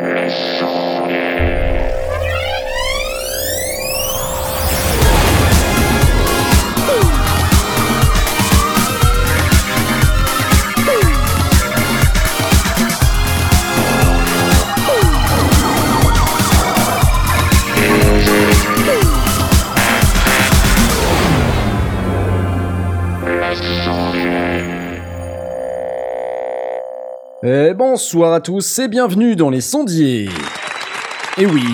Et bonsoir à tous et bienvenue dans les sondiers. Et oui,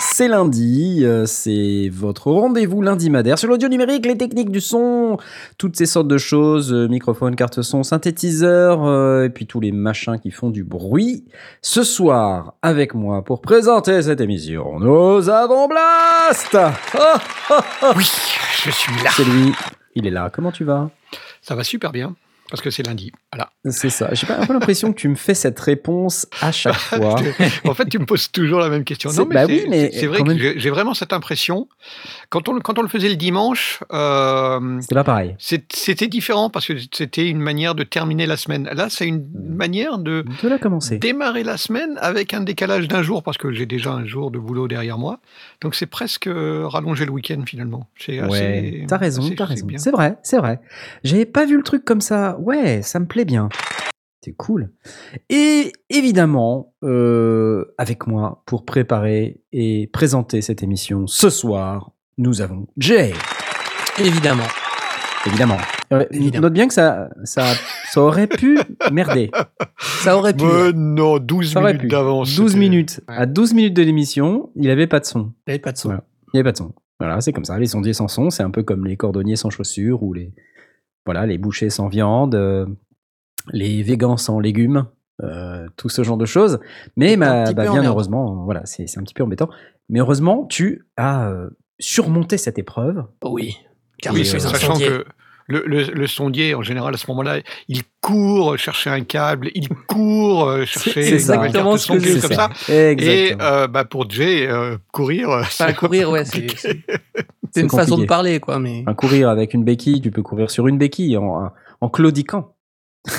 c'est lundi, euh, c'est votre rendez-vous lundi madère sur l'audio numérique, les techniques du son, toutes ces sortes de choses, euh, microphone, carte son, synthétiseur, euh, et puis tous les machins qui font du bruit. Ce soir, avec moi pour présenter cette émission, nous avons Blast Oui, je suis là. C'est lui, il est là. Comment tu vas? Ça va super bien. Parce que c'est lundi. Voilà. C'est ça. J'ai un peu l'impression que tu me fais cette réponse à chaque fois. en fait, tu me poses toujours la même question. Non, mais bah oui, mais c'est vrai que j'ai vraiment cette impression. Quand on, quand on le faisait le dimanche, euh, c'était pas pareil. C'était différent parce que c'était une manière de terminer la semaine. Là, c'est une manière de, de la commencer. démarrer la semaine avec un décalage d'un jour parce que j'ai déjà un jour de boulot derrière moi. Donc c'est presque euh, rallonger le week-end finalement. Ouais, t'as raison, t'as raison. C'est vrai, c'est vrai. J'avais pas vu le truc comme ça ouais, ça me plaît bien. C'est cool. Et évidemment, euh, avec moi pour préparer et présenter cette émission ce soir, nous avons Jay. Évidemment. Évidemment. Euh, Note bien que ça, ça, ça aurait pu merder. Ça aurait pu. non, 12 minutes d'avance. 12 minutes. À 12 minutes de l'émission, il avait pas de son. Il avait pas de son. Il n'y avait pas de son. Voilà, c'est comme ça. Les sondiers sans son, c'est un peu comme les cordonniers sans chaussures ou les, voilà, les bouchers sans viande, euh, les végans sans légumes, euh, tout ce genre de choses. Mais bah, bien heureusement, voilà, c'est un petit peu embêtant. Mais heureusement, tu as euh, surmonté cette épreuve. Oui, car oui, sachant que le, sondier, en général, à ce moment-là, il court chercher un câble, il court chercher une nouvelle carte son, comme ça. Et bah, pour Jay, courir, enfin, courir, ouais, c'est C'est une façon de parler, quoi. Mais... Un courir avec une béquille, tu peux courir sur une béquille en, en claudiquant.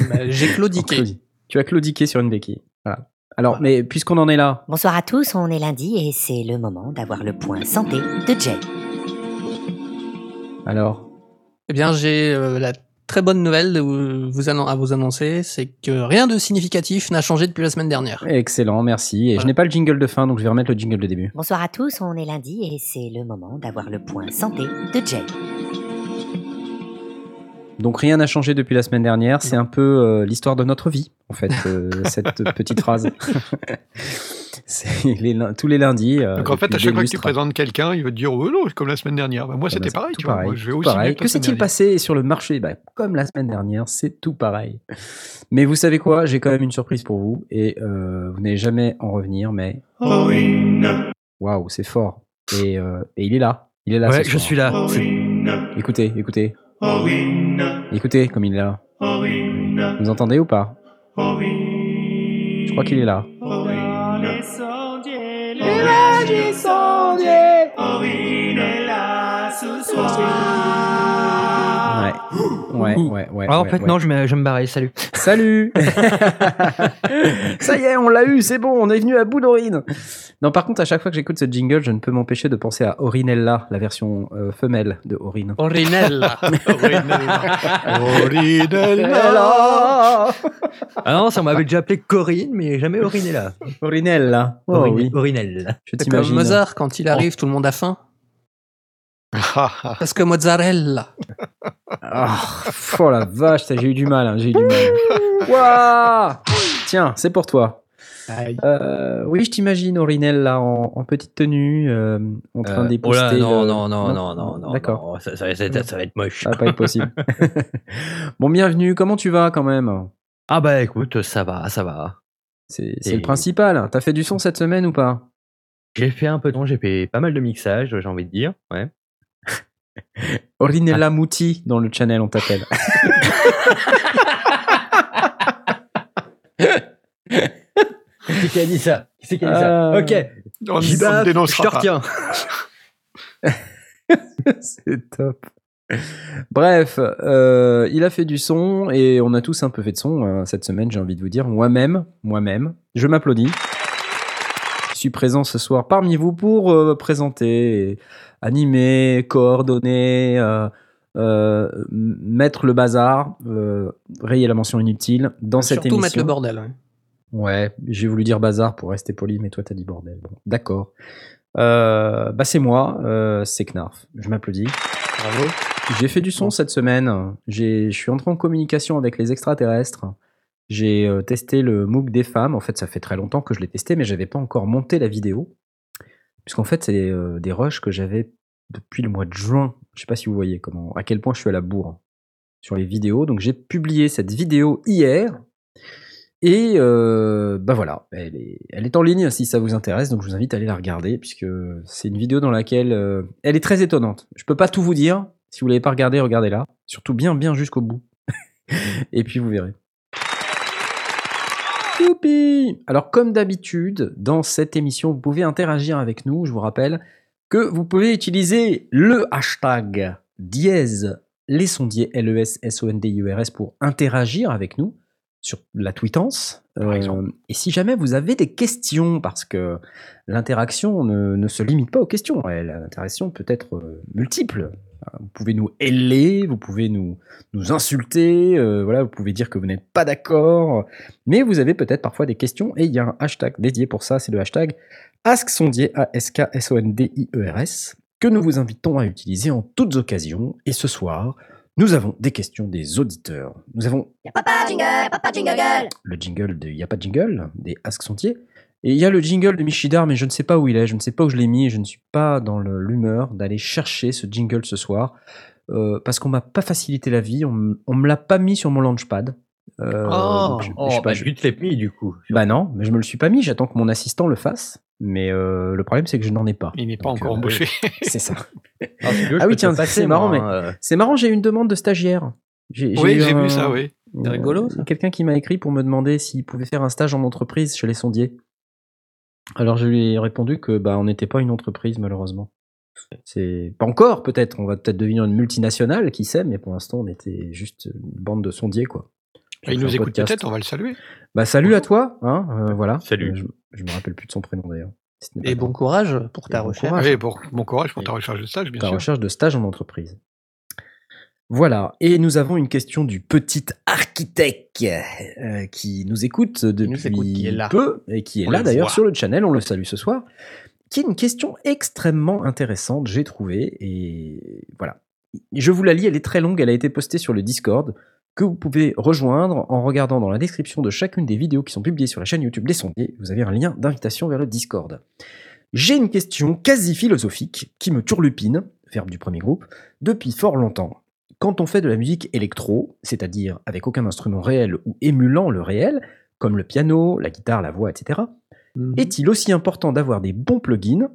Bah, j'ai claudiqué. tu as claudiqué sur une béquille. Voilà. Alors, mais puisqu'on en est là. Bonsoir à tous, on est lundi et c'est le moment d'avoir le point santé de Jay. Alors Eh bien, j'ai euh, la très bonne nouvelle vous à vous annoncer, c'est que rien de significatif n'a changé depuis la semaine dernière. Excellent, merci. Et je n'ai pas le jingle de fin, donc je vais remettre le jingle de début. Bonsoir à tous, on est lundi et c'est le moment d'avoir le point santé de Jay. Donc rien n'a changé depuis la semaine dernière, c'est un peu euh, l'histoire de notre vie, en fait, euh, cette petite phrase. les, tous les lundis. Euh, Donc en fait, à chaque fois que tu présentes quelqu'un, il va te dire oh non, comme la semaine dernière. Bah, moi, c'était pareil, tu vois. je vais aussi pareil. Que s'est-il passé sur le marché? Bah, Comme la semaine dernière, c'est tout pareil. Mais vous savez quoi? J'ai quand même une surprise pour vous et euh, vous n'allez jamais en revenir, mais. Waouh, c'est fort. Et, euh, et, il est là. Il est là. Ouais, je suis là. Écoutez, écoutez. Écoutez comme il est là. Vous entendez ou pas? Je crois qu'il est là. Les sondiers, est là ce soir. Ouais, ouais, ouais. Ah, en fait, non, je, je me barrer. Salut. Salut Ça y est, on l'a eu, c'est bon, on est venu à bout d'Orine. Non, par contre, à chaque fois que j'écoute ce jingle, je ne peux m'empêcher de penser à Orinella, la version euh, femelle de Orine. Orinella Orinella Orinella Ah non, ça m'avait déjà appelé Corinne, mais jamais Orinella. Orinella. Oh, oui. Orinella. Je t'imagine. Comme Mozart, quand il arrive, tout le monde a faim. Parce que mozzarella. Oh la vache, j'ai eu du mal, hein, j'ai eu du mal. Tiens, c'est pour toi. Euh, oui, je t'imagine Orinel là en, petite tenue, euh, en train euh, d'épouster. non, non, non, non, non, non, D'accord. Ça, ça, va être moche. Ça va pas être possible. bon, bienvenue. Comment tu vas quand même? Ah bah écoute, ça va, ça va. C'est le principal. T'as fait du son cette semaine ou pas? J'ai fait un peu de son, j'ai fait pas mal de mixage, j'ai envie de dire. Ouais. Orinella Mouti dans le channel, on t'appelle. Qui qui a dit ça? Qui qui a dit ça? Euh, Ok. On, je te retiens. C'est top. Bref, euh, il a fait du son et on a tous un peu fait de son euh, cette semaine, j'ai envie de vous dire. Moi-même, moi-même, je m'applaudis. Je suis présent ce soir parmi vous pour euh, présenter, animer, coordonner, euh, euh, mettre le bazar, rayer la mention inutile dans cette Surtout émission. mettre le bordel. ouais. Ouais, j'ai voulu dire bazar pour rester poli, mais toi t'as dit bordel. Bon, d'accord. Bah c'est moi, c'est Knarf. Je m'applaudis. Bravo. J'ai fait du son cette semaine. Je suis entré en communication avec les extraterrestres. J'ai euh, testé le MOOC des femmes. En fait, ça fait très longtemps que je l'ai testé, mais j'avais pas encore monté la vidéo. Puisqu'en fait, c'est euh, des rushs que j'avais depuis le mois de juin. Je sais pas si vous voyez à quel point je suis à la bourre sur les vidéos. Donc j'ai publié cette vidéo hier. Et euh, bah voilà, elle est, en ligne si ça vous intéresse, donc je vous invite à aller la regarder, puisque c'est une vidéo dans laquelle elle est très étonnante. Je peux pas tout vous dire, si vous l'avez pas regardé, regardez-la, surtout bien bien jusqu'au bout, et puis vous verrez. Youpi Alors comme d'habitude, dans cette émission, vous pouvez interagir avec nous, je vous rappelle que vous pouvez utiliser le hashtag dièse les sondiers L-E-S-S-O-N-D-I-E-R-S pour interagir avec nous sur la tweetance. Par exemple. et si jamais vous avez des questions, parce que l'interaction ne, ne se limite pas aux questions, l'interaction peut être euh, multiple. Vous pouvez nous héler, vous pouvez nous, nous insulter, euh, voilà, vous pouvez dire que vous n'êtes pas d'accord, mais vous avez peut-être parfois des questions et il y a un hashtag dédié pour ça, c'est le hashtag AskSondier, A-S-K-S-O-N-D-I-E-R-S, E que nous vous invitons à utiliser en toutes occasions. Et ce soir, nous avons des questions des auditeurs. Nous avons Y'a papa jingle, papa jingle. le jingle de Y a pas de jingle, des Ask Sondier. Et il y a le jingle de Michidar, mais je ne sais pas où il est, je ne sais pas où je l'ai mis, et je ne suis pas dans l'humeur d'aller chercher ce jingle ce soir, euh, parce qu'on m'a pas facilité la vie, on, on me l'a pas mis sur mon launchpad. Euh, donc je- je sais oh, pas, bah, je- tu te l'es mis du coup. bah non, mais je me le suis pas mis, j'attends que mon assistant le fasse, mais euh, le problème c'est que je n'en ai pas. Il n'est pas Donc, encore euh, embauché. C'est ça. Ah, si tu veux, je Ah oui, tiens, c'est marrant, hein, euh. C'est marrant, j'ai eu une demande de stagiaire. J'ai Oui, j'ai un- vu ça, oui. C'est rigolo. Quelqu'un qui m'a écrit pour me demander s'il pouvait faire un stage en entreprise chez les sondiers. Alors je lui ai répondu que bah on n'était pas une entreprise malheureusement. C'est pas encore peut-être, on va peut-être devenir une multinationale, qui sait, mais pour l'instant on était juste une bande de sondiers quoi. Il On nous écoute peut-être, on va le saluer. Bah salut à toi, hein, euh, voilà. Salut. Euh, Je, je me rappelle plus de son prénom d'ailleurs. Et bon courage pour Et ta bon recherche. courage. Bon, bon courage pour ta recherche de stage, bien ta sûr. recherche de stage en entreprise. Voilà, et nous avons une question du petit architecte euh, qui nous écoute depuis nous écoute, qui est là. peu et qui est On là le d'ailleurs sur le channel, on le salue ce soir, qui est une question extrêmement intéressante, j'ai trouvé, et voilà. Je vous la lis, elle est très longue, elle a été postée sur le Discord, que vous pouvez rejoindre en regardant dans la description de chacune des vidéos qui sont publiées sur la chaîne YouTube des sondiers, vous avez un lien d'invitation vers le Discord. J'ai une question quasi philosophique qui me turlupine, verbe du premier groupe, depuis fort longtemps. Quand on fait de la musique électro, c'est-à-dire avec aucun instrument réel ou émulant le réel, comme le piano, la guitare, la voix, etc., Mhm. est-il aussi important d'avoir des bons plugins?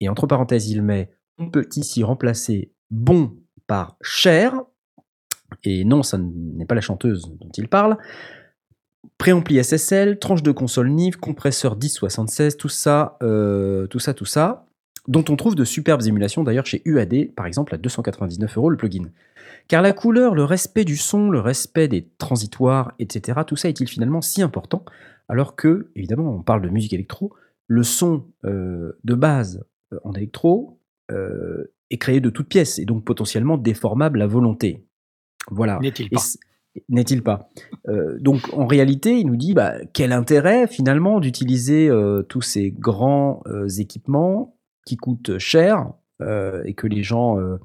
Et entre parenthèses, il met on peut ici remplacer bon par cher. Et non, ça n'est pas la chanteuse dont il parle. Préampli SSL, tranche de console NIV, compresseur 1076, tout ça, euh, tout ça, tout ça, dont on trouve de superbes émulations d'ailleurs chez UAD, par exemple à 299 euros le plugin. Car la couleur, le respect du son, le respect des transitoires, etc., tout ça est-il finalement si important? Alors que, évidemment, on parle de musique électro, le son euh, de base euh, en électro euh, est créé de toutes pièces et donc potentiellement déformable à volonté. Voilà. N'est-il pas? N'est-il pas? Donc en réalité, il nous dit bah, quel intérêt finalement d'utiliser tous ces grands équipements qui coûtent cher euh, et que les gens euh,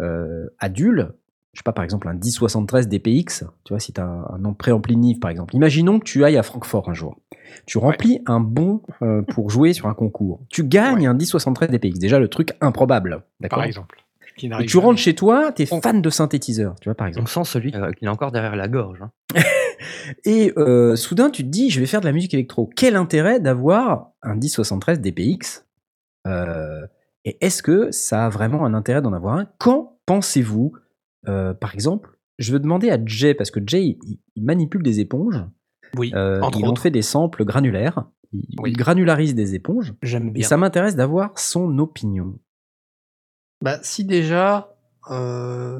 euh, adultes, je sais pas par exemple un 1073 DPX, tu vois si tu as un, un nom préampli NIV par exemple. Imaginons que tu ailles à Francfort un jour. Tu remplis un bon euh, pour jouer sur un concours. Tu gagnes Ouais. un 1073 DPX, déjà le truc improbable, d'accord Par exemple. Qui Et tu rentres chez toi, tu es fan de synthétiseur, tu vois par exemple. On sent celui euh, qu'il a encore derrière la gorge. hein. Et euh, soudain, tu te dis, je vais faire de la musique électro. Quel intérêt d'avoir un 1073 DPX Euh, Et est-ce que ça a vraiment un intérêt d'en avoir un? Quand pensez-vous, euh, par exemple, je veux demander à Jay, parce que Jay, il, il manipule des éponges, Oui, euh, entre il en fait des samples granulaires, il, Oui. il granularise des éponges, J'aime et bien. ça m'intéresse d'avoir son opinion. Bah, si déjà, euh,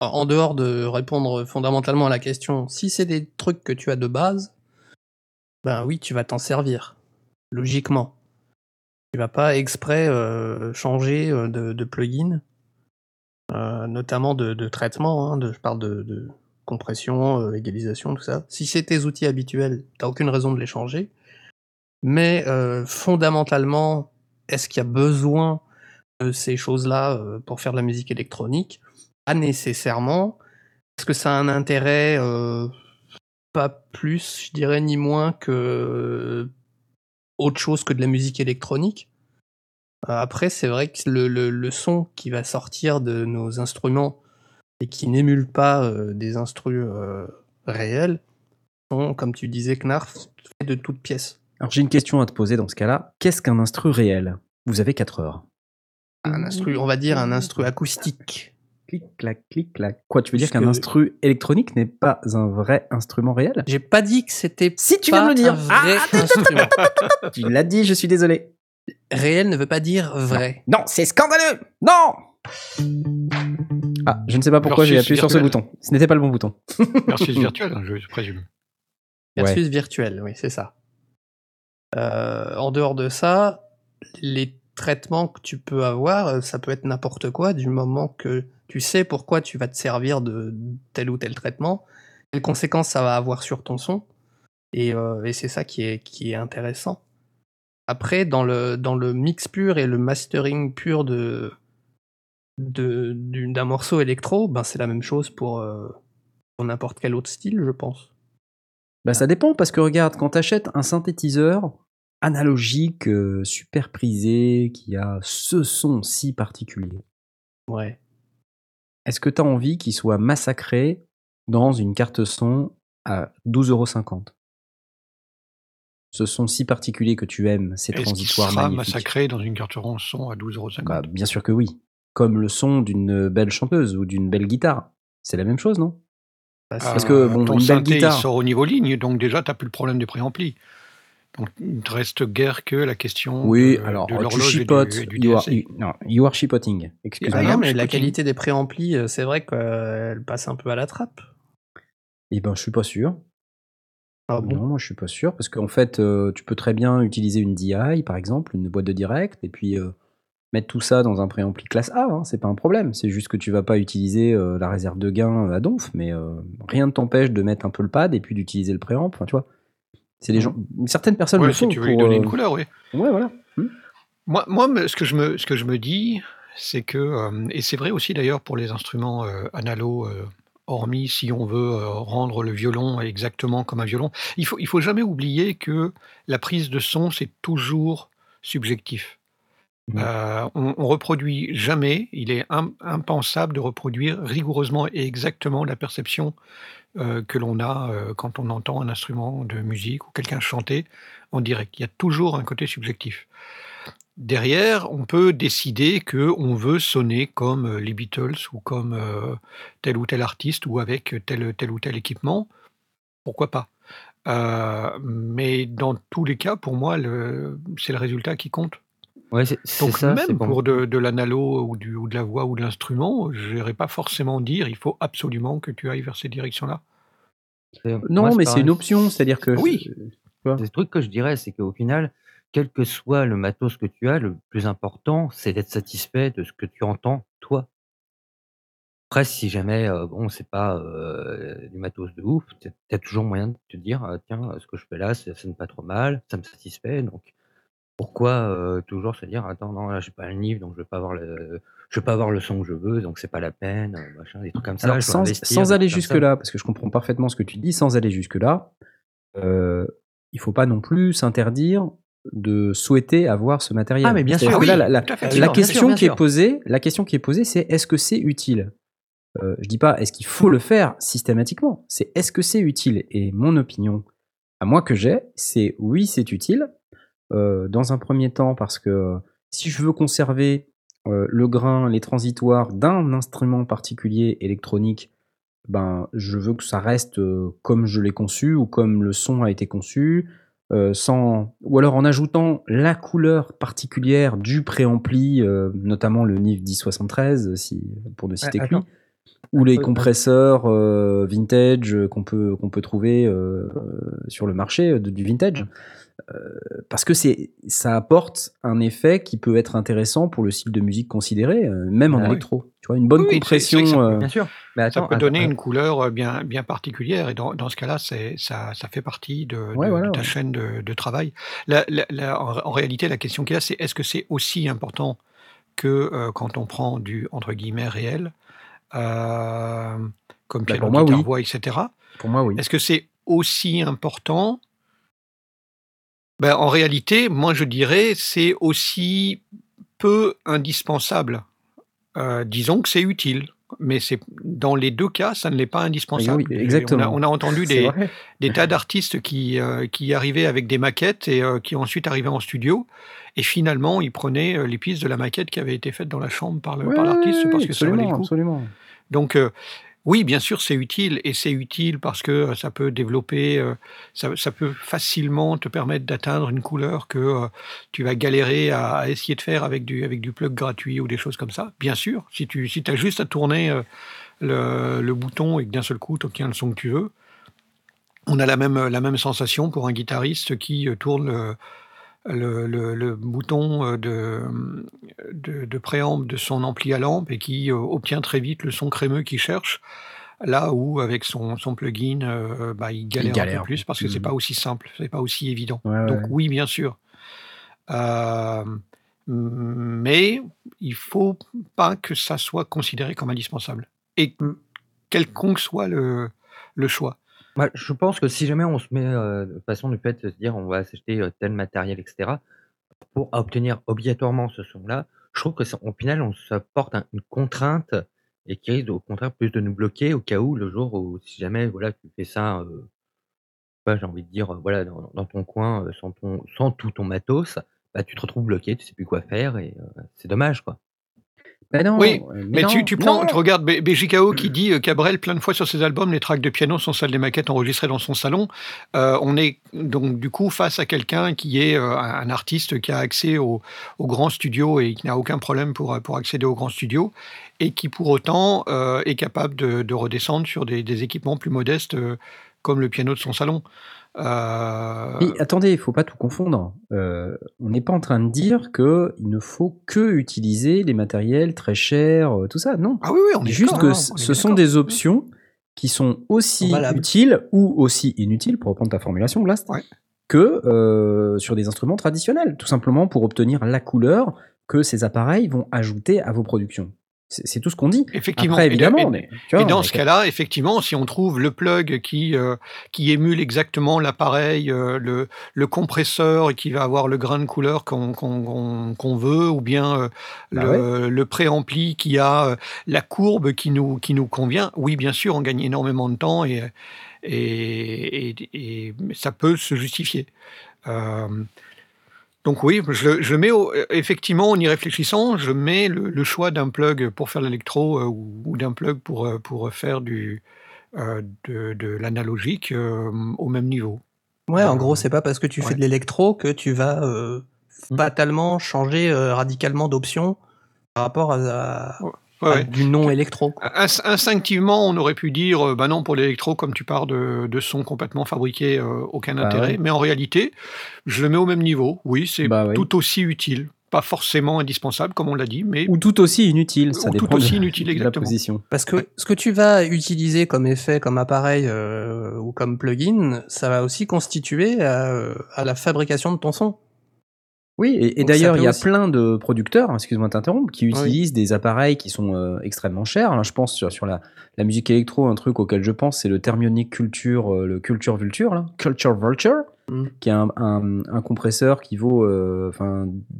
en dehors de répondre fondamentalement à la question, si c'est des trucs que tu as de base, ben oui, tu vas t'en servir, logiquement. Tu vas pas exprès euh, changer euh, de, plugin, euh, notamment de, traitement, hein, de, je parle de, compression, égalisation, tout ça. Si c'est tes outils habituels, t'as aucune raison de les changer. Mais fondamentalement, est-ce qu'il y a besoin de ces choses-là pour faire de la musique électronique? Pas nécessairement. Est-ce que ça a un intérêt Pas plus, je dirais, ni moins que autre chose que de la musique électronique. Euh, Après, c'est vrai que le, le- le son qui va sortir de nos instruments et qui n'émule pas euh, des instrus euh, réels sont, comme tu disais, Knarf, de toutes pièces. Alors j'ai une question à te poser dans ce cas-là. Qu'est-ce qu'un instru réel? Vous avez 4 heures. Un instru, on va dire un instru acoustique. Clic, clac, clic, clac. Quoi, tu veux dire qu'un instru électronique n'est pas un vrai instrument réel? J'ai pas dit que c'était Si tu pas viens de le dire. Ah. Tu l'as dit, je suis désolé. Réel ne veut pas dire vrai. Non, c'est scandaleux Non Ah, je ne sais pas pourquoi j'ai appuyé sur ce bouton. Ce n'était pas le bon bouton. Versus virtuel, je présume. Versus virtuel, oui, c'est ça. Euh, en dehors de ça, les traitements que tu peux avoir, euh, ça peut être n'importe quoi du moment que tu sais pourquoi tu vas te servir de tel ou tel traitement, quelles conséquences ça va avoir sur ton son, et, euh, et c'est ça qui est, qui est intéressant. Après, dans le, dans le mix pur et le mastering pur de de- d'une- d'un morceau électro, ben c'est la même chose pour, euh, pour n'importe quel autre style, je pense. Bah ça dépend parce que regarde, quand tu achètes un synthétiseur analogique, euh, super prisé, qui a ce son si particulier, Ouais. Est-ce que tu as envie qu'il soit massacré dans une carte son à 12,50€ Ce son si particulier que tu aimes, ces transitoires sera magnifiques. massacré dans une carte son à 12,50€ Bah, bien sûr que oui. Comme le son d'une belle chanteuse ou d'une belle guitare. C'est la même chose, non? Parce que, bon, ton une belle synthé, il guitare- sort au niveau ligne, donc déjà, tu n'as plus le problème des préamplis. Donc, il ne te reste guère que la question Oui, de, alors de tu l'horloge et du, et du You are, you- non, you are chipoting. Ah Excuse-moi. non, non, mais je la qualité des préamplis, euh, c'est vrai qu'elle passe un peu à la trappe. Eh ben, je suis pas sûr. Ah bon? Non, moi je suis pas sûr parce qu'en fait, euh, tu peux très bien utiliser une DI par exemple, une boîte de direct, et puis euh, mettre tout ça dans un préampli classe A. hein, c'est pas un problème. C'est juste que tu vas pas utiliser euh, la réserve de gain à donf, mais euh, rien ne t'empêche de mettre un peu le pad et puis d'utiliser le préamp. Enfin, tu vois. C'est des gens. Certaines personnes Ouais, le si font tu veux lui pour, donner euh, une couleur, oui. Ouais, voilà. Hmm. Moi, moi ce, que je me, ce que je me dis, c'est que, euh, et c'est vrai aussi d'ailleurs pour les instruments euh, analo, hormis si on veut euh, rendre le violon exactement comme un violon, il faut, il faut jamais oublier que la prise de son, c'est toujours subjectif. Euh, on, on reproduit jamais, il est im- impensable de reproduire rigoureusement et exactement la perception euh, que l'on a euh, quand on entend un instrument de musique ou quelqu'un chanter en direct. Il y a toujours un côté subjectif. Derrière, on peut décider que on veut sonner comme euh, les Beatles ou comme tel ou tel artiste ou avec tel, ou tel équipement. Pourquoi pas? Mais dans tous les cas, pour moi, c'est le résultat qui compte. Ouais, c'est c'est Donc ça. c'est même bon. pour de, de l'analo ou, du- ou de la voix ou de l'instrument, je n'irai pas forcément dire il faut absolument que tu ailles vers cette direction-là. C'est- Non, moi, mais c'est une option, c'est-à-dire que. Oui. Le truc que je dirais, c'est qu'au final, quel que soit le matos que tu as, le plus important, c'est d'être satisfait de ce que tu entends, toi. Après, si jamais, euh, bon, c'est pas euh, du matos de ouf, tu as toujours moyen de te dire, ah, tiens, ce que je fais là, ça sonne pas trop mal, ça me satisfait, donc pourquoi euh, toujours se dire, attends, non, là, j'ai pas le niveau, donc je vais pas avoir le, je vais pas avoir le son que je veux, donc c'est pas la peine, euh, machin, des trucs comme ça. Alors, je dois sans, investir, sans des aller trucs comme ça. jusque-là, parce que je comprends parfaitement ce que tu dis, sans aller jusque-là, euh, il faut pas non plus s'interdire de souhaiter avoir ce matériel. Ah, mais bien C'est-à-dire sûr, que là, oui, la, la- tout à fait. la Bien sûr, question bien qui est sûr. posée, la question qui est posée, c'est est-ce que c'est utile? Euh, Je dis pas est-ce qu'il faut le faire systématiquement? C'est est-ce que c'est utile? Et mon opinion, à moi que j'ai, c'est oui, c'est utile. Euh, dans un premier temps, parce que si je veux conserver euh, le grain, les transitoires d'un instrument particulier électronique, ben, je veux que ça reste euh, comme je l'ai conçu ou comme le son a été conçu. euh, sans, ou alors en ajoutant la couleur particulière du préampli, euh, notamment le NIF 1073, si, pour ne citer que lui, ou les Euh, compresseurs euh, vintage euh, qu'on peut, qu'on peut trouver euh, sur le marché euh, du vintage. Euh, parce que c'est, ça apporte un effet qui peut être intéressant pour le style de musique considéré, euh, même en Ah oui. électro. Tu vois, une bonne Oui, compression. ça peut euh, Bien sûr. Mais Ça attends, peut attends, donner attends. une couleur bien, bien particulière et dans, dans ce cas-là, c'est, ça, ça fait partie de, Ouais, de- voilà, de ta ouais. chaîne de, de travail. La- la- la- en, en réalité, la question qu'il y a, c'est est-ce que c'est aussi important que euh, quand on prend du entre guillemets réel, euh, comme Bah, piano, moi, guitare, oui. voix, etc. Pour moi, oui. Est-ce que c'est aussi important ben, En réalité, moi je dirais c'est aussi peu indispensable. Euh, disons que c'est utile, mais c'est dans les deux cas, ça ne l'est pas indispensable. Oui, exactement. On a, on a entendu des, tas d'artistes qui, euh, qui arrivaient avec des maquettes et euh, qui ensuite arrivaient en studio. Et finalement, ils prenaient les pistes de la maquette qui avait été faite dans la chambre par l'artiste parce que ça valait le coup. absolument. Donc, oui, bien sûr, c'est utile. Et c'est utile parce que euh, ça peut développer, euh, ça, peut facilement te permettre d'atteindre une couleur que euh, tu vas galérer à, essayer de faire avec du, avec du plug gratuit ou des choses comme ça. Bien sûr, si tu si as juste à tourner le, bouton et que d'un seul coup, tu obtiens le son que tu veux, on a la même, la même sensation pour un guitariste qui tourne le, le, le- le bouton euh, de, de, de préamble de son ampli à lampe et qui euh, obtient très vite le son crémeux qu'il cherche. Là où, avec son, son plugin, euh, bah, il galère, un galère. peu plus parce que c'est Mhm. pas aussi simple, c'est pas aussi évident. Ouais, Donc ouais. oui, bien sûr. Euh, mais il faut pas que ça soit considéré comme indispensable. Et Mm. quelconque soit le, le choix. Moi, je pense que si jamais on se met euh, de façon du fait de se dire on va s'acheter euh, tel matériel, etc., pour obtenir obligatoirement ce son-là, je trouve que ça- au final, on se porte un- une contrainte et qui risque au contraire plus de nous bloquer au cas où le jour où si jamais voilà tu fais ça, euh, pas, j'ai envie de dire euh, voilà dans, dans ton coin euh, sans ton sans tout ton matos, bah tu te retrouves bloqué, tu sais plus quoi faire et euh, c'est dommage quoi. Non, Oui, euh, Mais, tu, non, tu prends, non. tu regardes BJKO qui dit euh, Cabrel plein de fois sur ses albums, les tracks de piano sont celles des maquettes enregistrées dans son salon. Euh, on est donc du coup face à quelqu'un qui est euh, un artiste qui a accès au, au grand studio et qui n'a aucun problème pour, pour accéder au grand studio et qui pour autant est capable de, de redescendre sur des, des équipements plus modestes comme le piano de son salon. Euh, Mais attendez, il faut pas tout confondre. Euh, on n'est pas en train de dire que il ne faut que utiliser les matériels très chers, euh, tout ça. Non. ah oui, oui, on est Juste que hein, on ce sont des options qui sont aussi utiles ou aussi inutiles, pour reprendre ta formulation, Blast, Ouais. que euh, sur des instruments traditionnels, tout simplement pour obtenir la couleur que ces appareils vont ajouter à vos productions. C'est tout ce qu'on dit. Effectivement. Après, évidemment, et- mais, tu vois, Et dans ce cas-là, effectivement, si on trouve le plug qui, euh, qui émule exactement l'appareil, euh, le, le compresseur et qui va avoir le grain de couleur qu'on qu'on- qu'on veut, ou bien euh, Bah le, le préampli qui a la courbe qui nous, qui nous convient, oui, bien sûr, on gagne énormément de temps et, et, et- et ça peut se justifier. Donc oui, je, je mets au- effectivement en y réfléchissant, je mets le, le choix d'un plug pour faire l'électro euh, ou, ou d'un plug pour, euh, pour faire du, euh, de, de l'analogique euh, au même niveau. Ouais, en gros, c'est pas parce que tu ouais. fais de l'électro que tu vas euh, Mm. fatalement changer radicalement d'option par rapport à, à- Ouais, à ouais. du non électro. quoi. Ins- Instinctivement, on aurait pu dire, euh, bah non, pour l'électro, comme tu pars de, de sons complètement fabriqués, euh, aucun Bah intérêt. ouais. Mais en réalité, je le mets au même niveau. Oui, c'est Bah tout aussi utile. Pas forcément indispensable, comme on l'a dit, mais Ou tout aussi inutile, ça Ou tout dépend aussi de, inutile, de la exactement. position. Parce que ce que tu vas utiliser comme effet, comme appareil euh, ou comme plugin, ça va aussi constituer à, à la fabrication de ton son. Oui, et, d'ailleurs, il y a aussi- plein de producteurs, hein, excuse-moi de t'interrompre, qui Oui. utilisent des appareils qui sont euh, extrêmement chers. hein. Je pense sur, sur la, la musique électro, un truc auquel je pense, c'est le Thermionic Culture, euh, le Culture Vulture, là, Culture Vulture, Mm. qui est un, un- un compresseur qui vaut euh,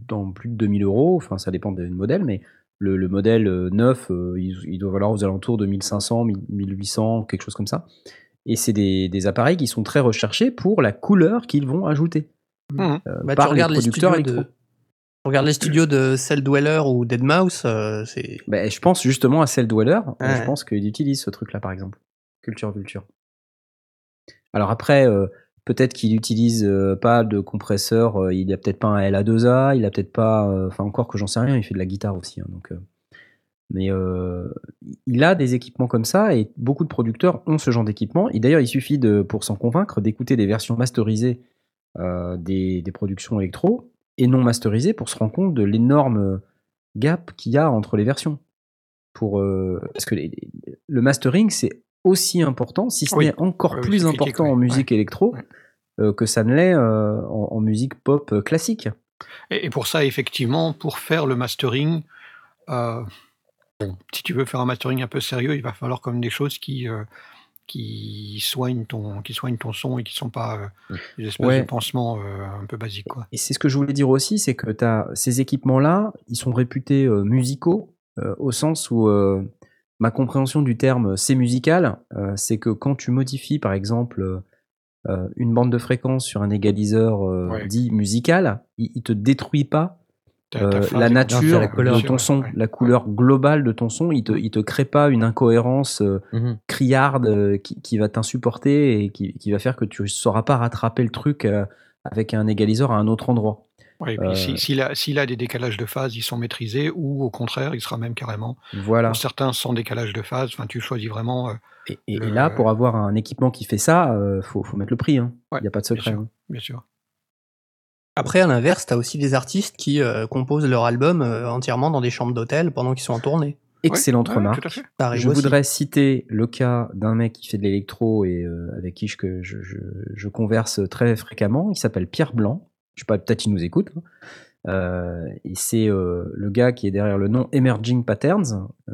dans plus de 2000 euros. Enfin, ça dépend du modèle, mais le, le modèle neuf, il, il doit valoir aux alentours de 1500, 1800, quelque chose comme ça. Et c'est des, des appareils qui sont très recherchés pour la couleur qu'ils vont ajouter. Mhm. euh, Bah, tu par regardes les, producteurs studios de, regardes les studios de Cell Dweller ou Deadmau5, euh, c'est Ben, je pense justement à Cell Dweller. Ouais. Je pense qu'il utilise ce truc-là, par exemple. Culture Vulture. Alors après, euh, Peut-être qu'il utilise euh, pas de compresseur, euh, il a peut-être pas un LA2A, il a peut-être pas, euh, enfin encore que j'en sais rien, il fait de la guitare aussi. hein, donc, euh, mais euh, il a des équipements comme ça et beaucoup de producteurs ont ce genre d'équipement. Et d'ailleurs, il suffit de, pour s'en convaincre, d'écouter des versions masterisées euh, des, des productions électro et non masterisées pour se rendre compte de l'énorme gap qu'il y a entre les versions. Pour, euh, parce que les- les- le mastering, c'est aussi important, si ce Oui. n'est encore oui, plus critique, important en musique électro Ouais. euh, que ça ne l'est euh, en, en musique pop euh, classique. Et, et pour ça, effectivement, pour faire le mastering, euh, bon, si tu veux faire un mastering un peu sérieux, il va falloir comme des choses qui, euh, qui, soignent ton, qui soignent ton son et qui ne sont pas euh, des espèces Ouais. de pansements euh, un peu basiques. Quoi. Et c'est ce que je voulais dire aussi, c'est que as ces équipements-là, ils sont réputés euh, musicaux, euh, au sens où euh, ma compréhension du terme c'est musical, euh, c'est que quand tu modifies par exemple euh, euh, une bande de fréquence sur un égaliseur euh, Ouais. dit musical, il, il te détruit pas euh, la nature la couleur, de ton son, ouais. la couleur globale de ton son, il te, il te crée pas une incohérence euh, Mhm. Criarde euh, qui, qui va t'insupporter et qui, qui va faire que tu sauras pas rattraper le truc euh, avec un égaliseur à un autre endroit. Puis Euh, si- s'il a, s'il a des décalages de phase, ils sont maîtrisés, ou au contraire, il sera même carrément, Voilà. pour certains, sans décalage de phase. Enfin, tu choisis vraiment. euh, Et, et- et Le- là, pour avoir un équipement qui fait ça, euh, faut, faut mettre le prix. Il Ouais, n'y a pas de secret. sûr. hein. bien sûr. Après, à l'inverse, t'as aussi des artistes qui euh, composent leur album euh, entièrement dans des chambres d'hôtel pendant qu'ils sont en tournée. Excellente Ouais, ouais, remarque. tout à fait. Ça arrive Je aussi. voudrais citer le cas d'un mec qui fait de l'électro et euh, avec qui je, que je, je- je converse très fréquemment. Il s'appelle Pierre Blanc. Je sais pas, peut-être il nous écoute. hein. Euh, et c'est euh, le gars qui est derrière le nom Emerging Patterns. Euh,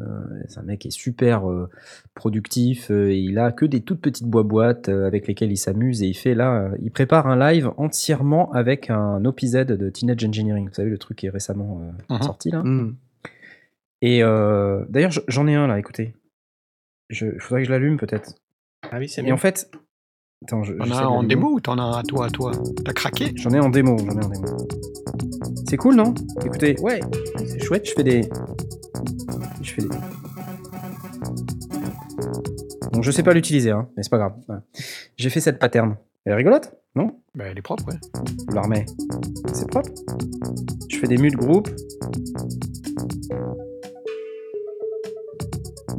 c'est un mec qui est super euh, productif. et il a que des toutes petites boîtes euh, avec lesquelles il s'amuse. Et il fait là, euh, il prépare un live entièrement avec un OPZ de Teenage Engineering. Vous savez, le truc qui est récemment euh, Mhm. sorti là. Hmm. Et euh, d'ailleurs, j'en ai un là, écoutez. Il faudrait que je l'allume peut-être. Ah oui, c'est Et bien. en fait, attends, je, T'en as un en démo ou t'en as un à toi, à toi? T'as craqué? J'en ai en démo, j'en ai en démo. C'est cool, non? Écoutez, ouais, c'est chouette. Je fais des, je fais des. Bon, je sais pas l'utiliser, hein, mais c'est pas grave. Ouais. J'ai fait cette pattern. Elle est rigolote, non? Ben, Elle est propre, ouais. Je la remets. C'est propre. Je fais des mutes groupe.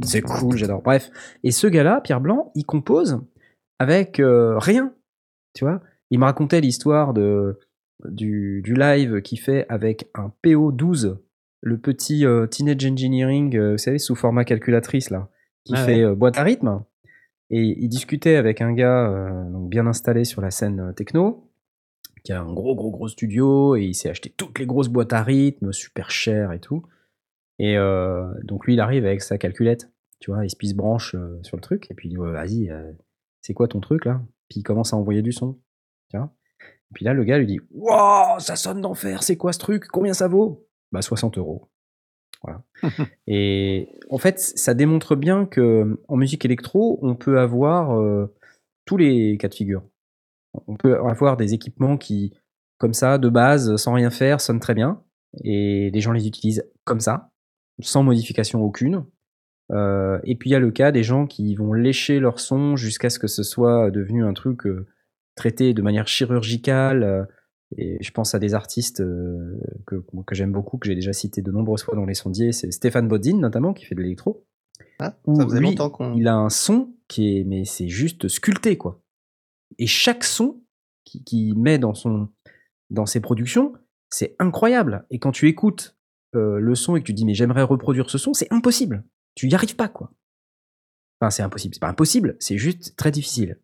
C'est cool, j'adore. Bref. Et ce gars-là, Pierre Blanc, il compose avec euh, rien. Tu vois? Il me racontait l'histoire de, du, du live qu'il fait avec un PO12, le petit euh, Teenage Engineering, euh, vous savez, sous format calculatrice, là, qui Ah fait ouais. boîte à rythme. Et il discutait avec un gars donc bien installé sur la scène techno, qui a un gros, gros, gros studio, et il s'est acheté toutes les grosses boîtes à rythme, super chères et tout. Et euh, donc lui, il arrive avec sa calculette, tu vois, il se branche euh, sur le truc, et puis il dit, vas-y, euh, c'est quoi ton truc là? Puis il commence à envoyer du son, tu vois. Et puis là, le gars lui dit, Waouh, ça sonne d'enfer, c'est quoi ce truc? Combien ça vaut? Bah 60 euros. Voilà. Et en fait, ça démontre bien que en musique électro, on peut avoir euh, tous les cas de figure. On peut avoir des équipements qui, comme ça, de base, sans rien faire, sonnent très bien, et les gens les utilisent comme ça, sans modification aucune. Euh, et puis il y a le cas des gens qui vont lécher leur son jusqu'à ce que ce soit devenu un truc euh, traité de manière chirurgicale. euh, et je pense à des artistes que, que j'aime beaucoup, que j'ai déjà cité de nombreuses fois dans les sondiers. C'est Stéphane Bodin notamment qui fait de l'électro. Ah, ça faisait lui, longtemps qu'on. il a un son qui est, mais c'est juste sculpté quoi. Et chaque son qu'il qui met dans son, dans ses productions, c'est incroyable. Et quand tu écoutes le son et que tu dis mais j'aimerais reproduire ce son, c'est impossible. Tu y arrives pas quoi. Enfin c'est impossible, c'est pas impossible, c'est juste très difficile.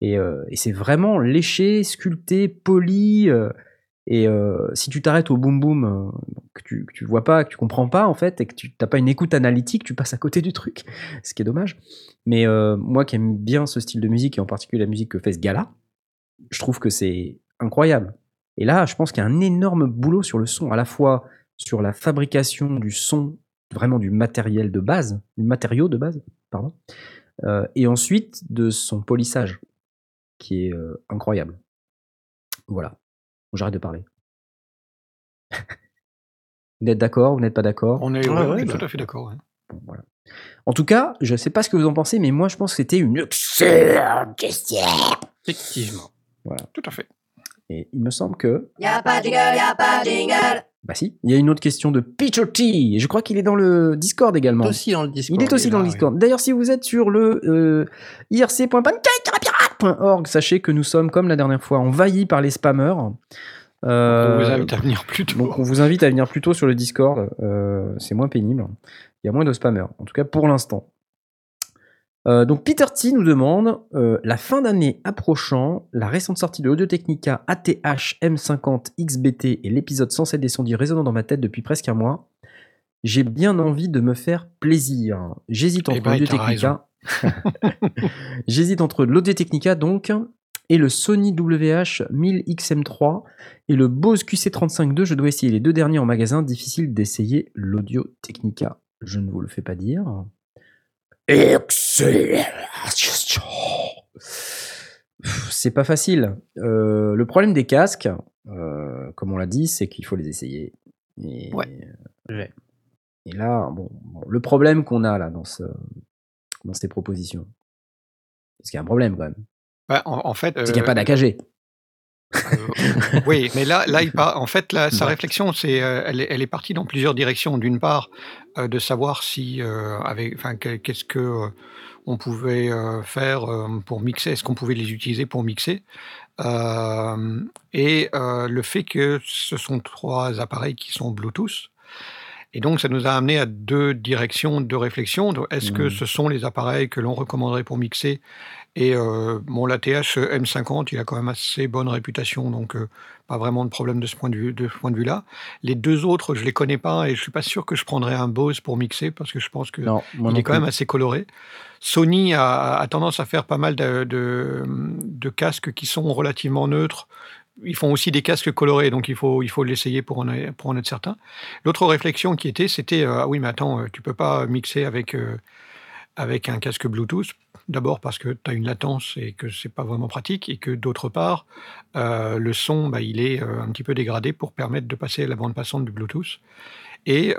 Et, euh, et c'est vraiment léché, sculpté, poli. euh, et euh, si tu t'arrêtes au boom boom, que, tu, que vois pas, que tu comprends pas en fait, et que tu n'as pas une écoute analytique, tu passes à côté du truc, ce qui est dommage. Mais moi qui aime bien ce style de musique, et en particulier la musique que fait ce gars-là, je trouve que c'est incroyable. Et là, je pense qu'il y a un énorme boulot sur le son, à la fois sur la fabrication du son, vraiment du matériel de base, du matériau de base, pardon, euh, et ensuite de son polissage, qui est euh, incroyable. Voilà. J'arrête de parler. vous êtes d'accord Vous n'êtes pas d'accord? On est, Ouais, ouais, ouais, on est bah. tout à fait d'accord. ouais. Bon, voilà. En tout cas, je sais pas ce que vous en pensez, mais moi je pense que c'était une excellente question. Effectivement. Voilà. Tout à fait. Et il me semble que. Y a pas de jingle, y a pas de jingle. Bah si. Il y a une autre question de Peter T. Et je crois qu'il est dans le Discord également. Il est aussi dans le Discord. Il est aussi est dans le Discord. D'ailleurs, si vous êtes sur le euh, irc.pancake.org, sachez que nous sommes, comme la dernière fois, envahis par les spammers. Euh, On vous invite à venir plus tôt. donc on vous invite à venir plutôt sur le Discord. euh, c'est moins pénible. Il y a moins de spammers. En tout cas, pour l'instant. Euh, donc Peter T nous demande euh, la fin d'année approchant, la récente sortie de Audio Technica ATH M50 XBT et l'épisode 107 des sondiers résonnant dans ma tête depuis presque un mois. J'ai bien envie de me faire plaisir. J'hésite Eh entre l'Audio t'as Technica. J'hésite entre l'Audio Technica donc et le Sony WH 1000XM3 et le Bose QC35 II. Je dois essayer les deux derniers en magasin. Difficile d'essayer l'Audio Technica. Je ne vous le fais pas dire. Excellent. C'est pas facile. Euh, le problème des casques, euh, comme on l'a dit, c'est qu'il faut les essayer. Et, Ouais. et là, bon, bon, le problème qu'on a là dans, ce, dans ces propositions, parce qu'il y a un problème quand même, Bah, en, en fait, c'est qu'il n'y a euh, pas d'AKG. Euh, oui, mais là, là, il part, en fait, là, sa Ouais. réflexion, c'est, euh, elle, est, elle est partie dans plusieurs directions. D'une part, euh, de savoir si, avec, enfin, que- qu'est-ce que on pouvait faire pour mixer, est-ce qu'on pouvait les utiliser pour mixer, et le fait que ce sont trois appareils qui sont Bluetooth. Et donc, ça nous a amené à deux directions de réflexion. Est-ce que Mhm. ce sont les appareils que l'on recommanderait pour mixer? Et euh, bon, l'ATH M50, il a quand même assez bonne réputation, donc euh, pas vraiment de problème de ce point de vue, de ce point de vue-là. Les deux autres, je les connais pas et je suis pas sûr que je prendrais un Bose pour mixer parce que je pense que Non, moi il non est quand plus. même assez coloré. Sony a, a tendance à faire pas mal de, de- de casques qui sont relativement neutres. Ils font aussi des casques colorés, donc il faut il faut l'essayer pour en pour en être certain. L'autre réflexion qui était, c'était euh, ah oui, mais attends, euh, tu peux pas mixer avec euh, avec un casque Bluetooth. D'abord parce que tu as une latence et que c'est pas vraiment pratique, et que d'autre part, le son, bah, il est un petit peu dégradé pour permettre de passer la bande passante du Bluetooth. Et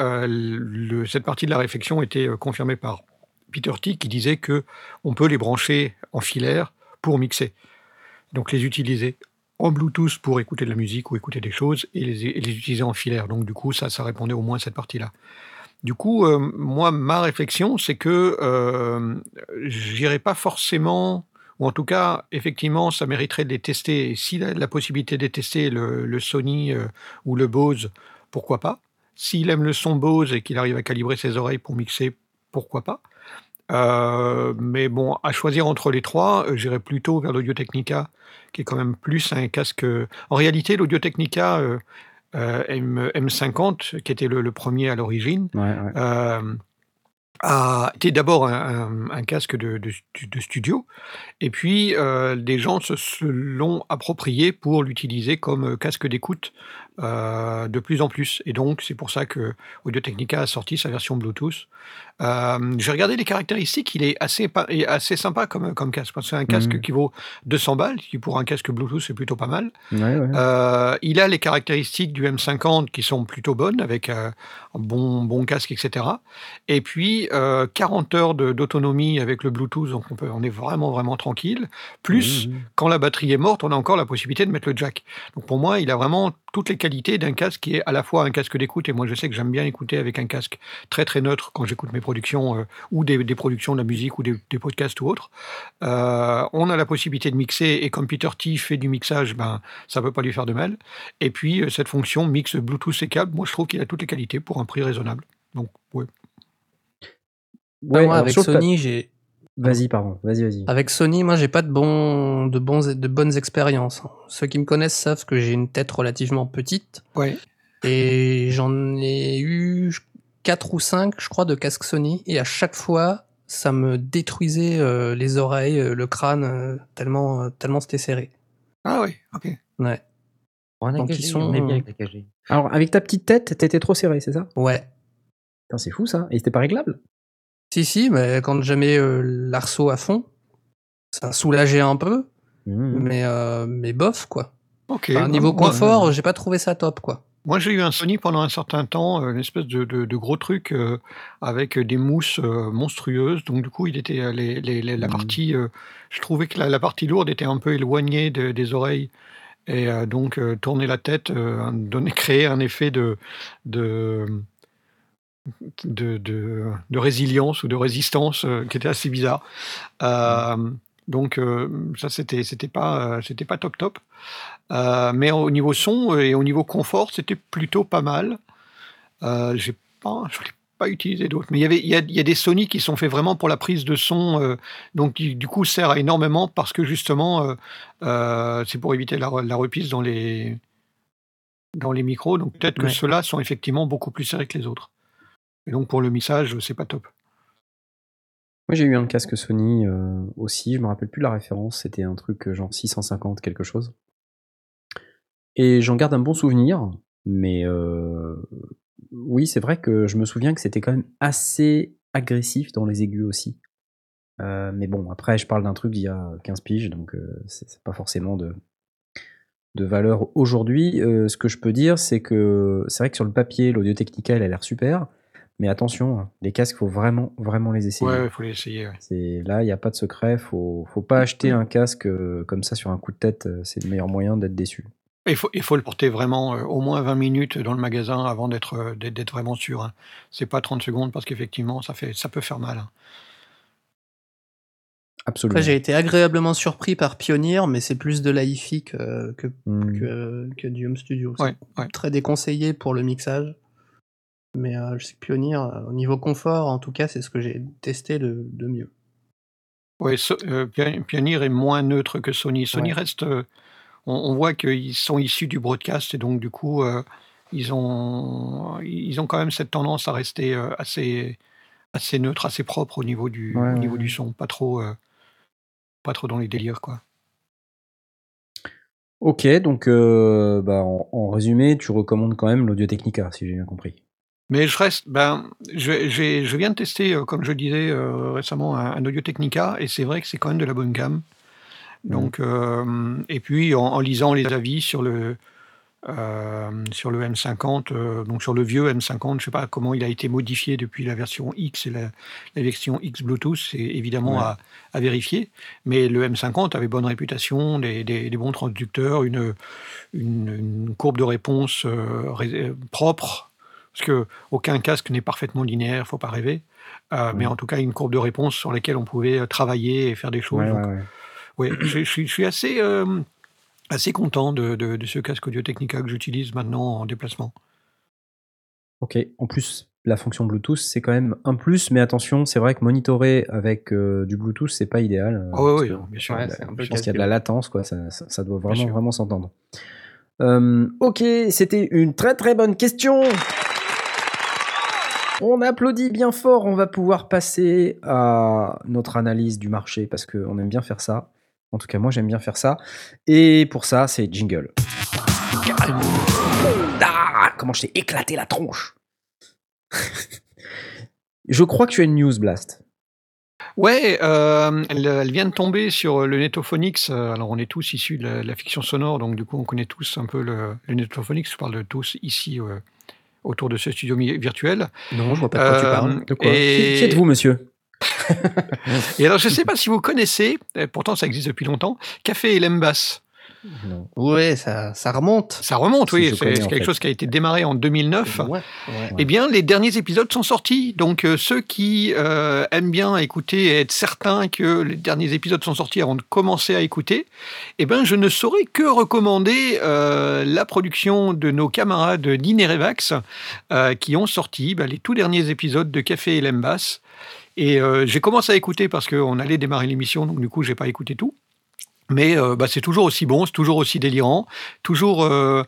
cette partie de la réflexion était confirmée par Peter T qui disait que on peut les brancher en filaire pour mixer. Donc les utiliser en Bluetooth pour écouter de la musique ou écouter des choses et les, utiliser en filaire. Donc du coup, ça, ça répondait au moins à cette partie-là. Du coup, euh, moi, ma réflexion, c'est que euh, j'irai pas forcément, ou en tout cas, effectivement, ça mériterait de les tester. Et s'il a la possibilité de tester, le, le Sony euh, ou le Bose, pourquoi pas S'il aime le son Bose et qu'il arrive à calibrer ses oreilles pour mixer, pourquoi pas Euh, mais bon, à choisir entre les trois, euh, j'irais plutôt vers l'Audio Technica, qui est quand même plus un casque. En réalité, l'Audio Technica euh, euh, M, M50, qui était le, le premier à l'origine, Ouais, ouais. A été d'abord un, un- un casque de, de stu- de studio, et puis euh, des gens se, se l'ont approprié pour l'utiliser comme euh, casque d'écoute euh, de plus en plus. Et donc, c'est pour ça que Audio Technica a sorti sa version Bluetooth. Euh, J'ai regardé les caractéristiques, il est assez, assez sympa comme, comme casque, parce que c'est un casque Mhm. qui vaut 200 balles, qui pour un casque Bluetooth, c'est plutôt pas mal. Ouais, ouais. Il a les caractéristiques du M50 qui sont plutôt bonnes, avec un bon, bon casque, etc. Et puis, euh, 40 heures de- d'autonomie avec le Bluetooth, donc on, peut, on est vraiment, vraiment tranquille. Plus, Mhm. quand la batterie est morte, on a encore la possibilité de mettre le jack. Donc pour moi, il a vraiment toutes les qualités d'un casque qui est à la fois un casque d'écoute, et moi je sais que j'aime bien écouter avec un casque très très neutre quand j'écoute mes productions, euh, ou des, des productions de la musique, ou des, des podcasts ou autres. Euh, on a la possibilité de mixer, et comme Peter T fait du mixage, ben, ça ne peut pas lui faire de mal. Et puis euh, cette fonction mix Bluetooth et câble, moi je trouve qu'il a toutes les qualités pour un prix raisonnable. Donc ouais. Ouais, moi, avec Sony, j'ai Vas-y, pardon. Vas-y, vas-y. Avec Sony, moi, j'ai pas de, bons, de, bons, de bonnes expériences. Ceux qui me connaissent savent que j'ai une tête relativement petite. Ouais. Et j'en ai eu 4 ou 5, je crois, de casques Sony. Et à chaque fois, ça me détruisait euh, les oreilles, euh, le crâne, euh, tellement, euh, tellement c'était serré. Ah oui, ok. Ouais. Donc, ils sont- on est bien avec l'AKG. Alors, avec ta petite tête, t'étais trop serré, c'est ça? Ouais. Putain, c'est fou ça. Et c'était pas réglable? Si, si, mais quand j'aimais euh, l'arceau à fond, ça soulageait un peu, Mhm. mais, euh, mais bof, quoi. Ok. Enfin, bah, niveau moi- confort, j'ai pas trouvé ça top, quoi. Moi, j'ai eu un Sony pendant un certain temps, euh, une espèce de de de gros truc, avec des mousses, monstrueuses. Donc du coup, il était, heu, les les les la Mmh. partie, je trouvais que la la partie lourde était un peu éloignée de des oreilles et donc tourner la tête, donnait créait un effet de de, mmh, de de de résilience ou de résistance, heu, qui était assez bizarre. Mmh. Hem, donc heu, ça c'était c'était pas, c'était pas top, top. Mais au niveau son et au niveau confort, c'était plutôt pas mal. J'ai pas je l'ai pas utilisé d'autres, mais il y avait il y a il y a des Sony qui sont faits vraiment pour la prise de son, donc qui du coup sert énormément parce que justement, c'est pour éviter la la reprise dans les dans les micros, donc peut-être que ceux-là sont effectivement beaucoup plus serrés que les autres et donc pour le mixage, c'est pas top. Moi, j'ai eu un casque Sony, heu, aussi, je me rappelle plus la référence, c'était un truc, heu, genre 650 quelque chose et j'en garde un bon souvenir, mais heu, oui, c'est vrai que je me souviens que c'était quand même assez agressif dans les aigus aussi. Mais bon, après, je parle d'un truc d'il y a 15 piges, donc c'est pas forcément de de valeur aujourd'hui. Ce que je peux dire, c'est que c'est vrai que sur le papier, l'Audio Technica, il a l'air super, mais attention, hein, les casques, faut vraiment, vraiment les essayer. Ouais, ouais, faut l'essayer, ouais. C'est là, il y a pas de secret, faut faut pas acheter un casque, heu, comme ça sur un coup de tête, heu, c'est le meilleur moyen d'être déçu. Et il faut il faut le porter vraiment, heu, au moins 20 minutes dans le magasin avant d'être, vraiment sûr, hein. C'est pas 30 secondes parce qu'effectivement ça fait ça peut faire mal, hein. Absolument. Après, j'ai été agréablement surpris par Pioneer, mais c'est plus de la hi-fi que que Mmh. que que du home studio. Ouais, C'est ouais. très déconseillé pour le mixage. Mais heu, je sais que Pioneer, heu, au niveau confort, en tout cas, c'est ce que j'ai testé de de mieux. Ouais, so Pio Pioneer est moins neutre que Sony. Sony Ouais. reste, on on voit qu'ils sont issus du broadcast et donc du coup, ils ont ils ont quand même cette tendance à rester, assez assez neutre, assez propre au niveau du Ouais, au ouais, niveau du son, pas trop, pas trop dans les délires, quoi. OK, donc bah, en en résumé, tu recommandes quand même l'Audio Technica, si j'ai bien compris? Mais je reste ben, je j'ai je viens de tester, heu, comme je disais, heu, récemment un un Audio Technica et c'est vrai que c'est quand même de la bonne gamme. Mmh. Donc hem et puis en en lisant les avis sur le, sur le M50, heu, donc sur le vieux M50, je sais pas comment il a été modifié depuis la version X et la la version X Bluetooth, c'est évidemment Ouais. à à vérifier. Mais le M50 avait bonne réputation, des des des bons transducteurs, une, une une courbe de réponse, ré propre, parce qu'aucun casque n'est parfaitement linéaire, faut pas rêver. Heu, mais en tout cas une courbe de réponse sur laquelle on pouvait, heu, travailler et faire des choses Ouais, donc ouais, ouais. oui, je je suis je suis assez, assez content de de de ce casque Audio Technica que j'utilise maintenant en déplacement. OK. En plus, la fonction Bluetooth, c'est quand même un plus, mais attention, c'est vrai que monitorer avec, du Bluetooth, c'est pas idéal, Ah oui, que bien sûr. Ouais, la c'est un peu je pense qu'il y a de la latence, quoi, ça ça ça doit vraiment, vraiment s'entendre. OK, c'était une très, très bonne question! On applaudit bien fort, on va pouvoir passer à notre analyse du marché parce qu'on aime bien faire ça. En tout cas, moi, j'aime bien faire ça et pour ça, c'est jingle. Ah! Comment je t'ai éclaté la tronche! Je crois que tu as une news, Blast. Ouais, hem, elle, vient de tomber sur, le Netophonix, heu, alors on est tous issus de la fiction sonore, donc du coup on connaît tous un peu le le je parle de tous ici, autour de ce studio virtuel. Non, je vois pas de quoi tu parles. Hem De quoi? Qui qui et êtes-vous, monsieur? et alors je sais pas si vous connaissez, et pourtant ça existe depuis longtemps, Café et Lembas? Non. Ouais, ça ça remonte. Ça remonte, Si, oui, c'est quelque fait. chose qui a été démarré en 2009. Ouais, ouais. Eh bien, les derniers épisodes sont sortis, donc heu, ceux qui, heu, aiment bien écouter et être certains que les derniers épisodes sont sortis avant de commencer à écouter, eh ben, je ne saurais que recommander, heu, la production de nos camarades d'Inerevax, qui ont sorti, bah, les tout derniers épisodes de Café et Lembas et j'ai commencé à écouter parce qu'on allait démarrer l'émission, donc du coup, j'ai pas écouté tout. Mais heu, bah, c'est toujours aussi bon, c'est toujours aussi délirant, toujours, heu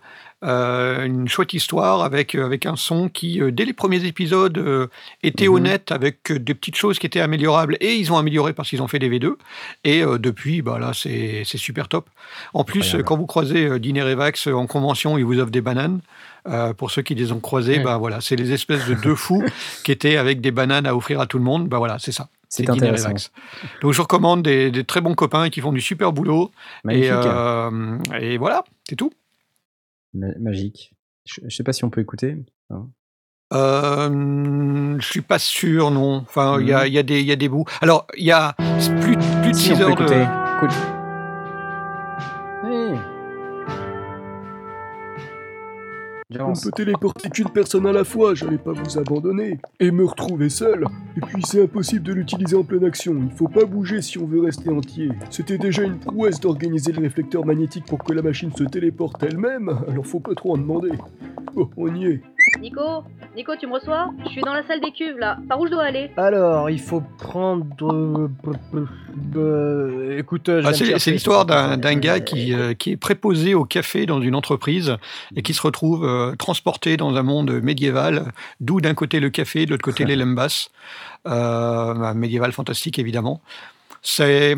heu, une chouette histoire avec, avec un son qui, dès les premiers épisodes, était Mmh mh. honnête avec, des petites choses qui étaient améliorables et ils ont amélioré parce qu'ils ont fait des V2 et depuis, bah, là, c'est super top. En plus, quand vous croisez, heu, d'Inerevax en convention, ils vous offrent des bananes. Pour ceux qui les ont croisés, Mmh. bah, voilà, c'est les espèces de 2 fous qui étaient avec des bananes à offrir à tout le monde. Bah, voilà, c'est ça, C'est intéressant. Donc je recommande des des très bons copains qui font du super boulot et Magnifique. hem et voilà, c'est tout. Ma magique. Je, je sais pas si on peut écouter. hein. Euh, je suis pas sûr, non. Enfin, il y, a, y, a des- il y a des bouts. Alors, il y a plus, de- plus de Si, on 6 peut heures de... Écoute. On peut téléporter qu'une personne à la fois, j'allais pas vous abandonner. Et me retrouver seul. Et puis c'est impossible de l'utiliser en pleine action, il faut pas bouger si on veut rester entier. C'était déjà une prouesse d'organiser le réflecteur magnétique pour que la machine se téléporte elle-même, alors faut pas trop en demander. Oh, on y est. Nico Nico, tu me reçois? Je suis dans la salle des cuves là. Par où je dois aller? Alors, il faut prendre. euh, euh, écoute, euh, je Ah, c'est l'histoire d'un gars qui, euh, qui est préposé au café dans une entreprise et qui se retrouve euh, transporté dans un monde médiéval, d'où d'un côté le café, de l'autre côté les lembas. Euh, bah, médiéval fantastique évidemment. C'est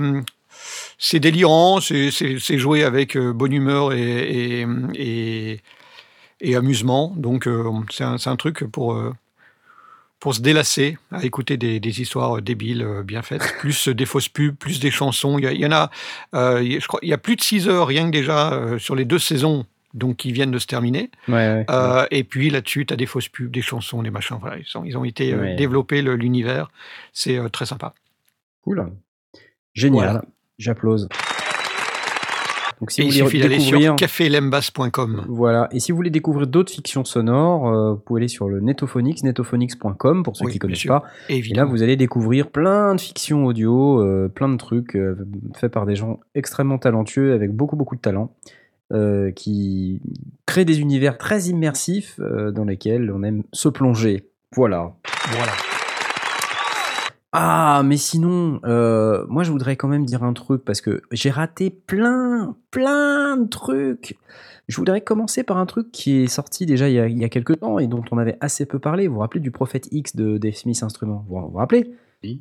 c'est délirant, c'est- joué avec bonne humeur et, et, et, et amusement. Donc euh, c'est un, truc pour, euh, pour se délasser, à écouter des, des histoires débiles euh, bien faites, plus des fausses pubs, plus des chansons. Il y, a- il y en a, je crois, il y a plus de 6 heures rien que déjà sur les deux saisons donc qui viennent de se terminer. Ouais, ouais. Euh, et puis là-dessus, tu as des fausses pubs, des chansons, des machins. Voilà, ils, sont- ils ont été euh, développés l'univers. C'est euh, très sympa. Cool. Génial. Voilà. J'applause. Donc si et vous il voulez suffit sur cafélembas.com. voilà. Et si vous voulez découvrir d'autres fictions sonores, euh, vous pouvez aller sur le Netophonix, netophonix.com pour ceux Oui, qui bien connaissent sûr. pas. Et là, vous allez découvrir plein de fictions audio, euh, plein de trucs euh, faits par des gens extrêmement talentueux, avec beaucoup, beaucoup de talent, qui créent des univers très immersifs dans lesquels on aime se plonger. Voilà. Voilà. Ah, mais sinon, euh, moi je voudrais quand même dire un truc parce que j'ai raté plein, plein de trucs. Je voudrais commencer par un truc qui est sorti déjà il y a, il y a quelques temps et dont on avait assez peu parlé. Vous vous rappelez du Prophète X de Dave Smith Instruments Vous vous rappelez?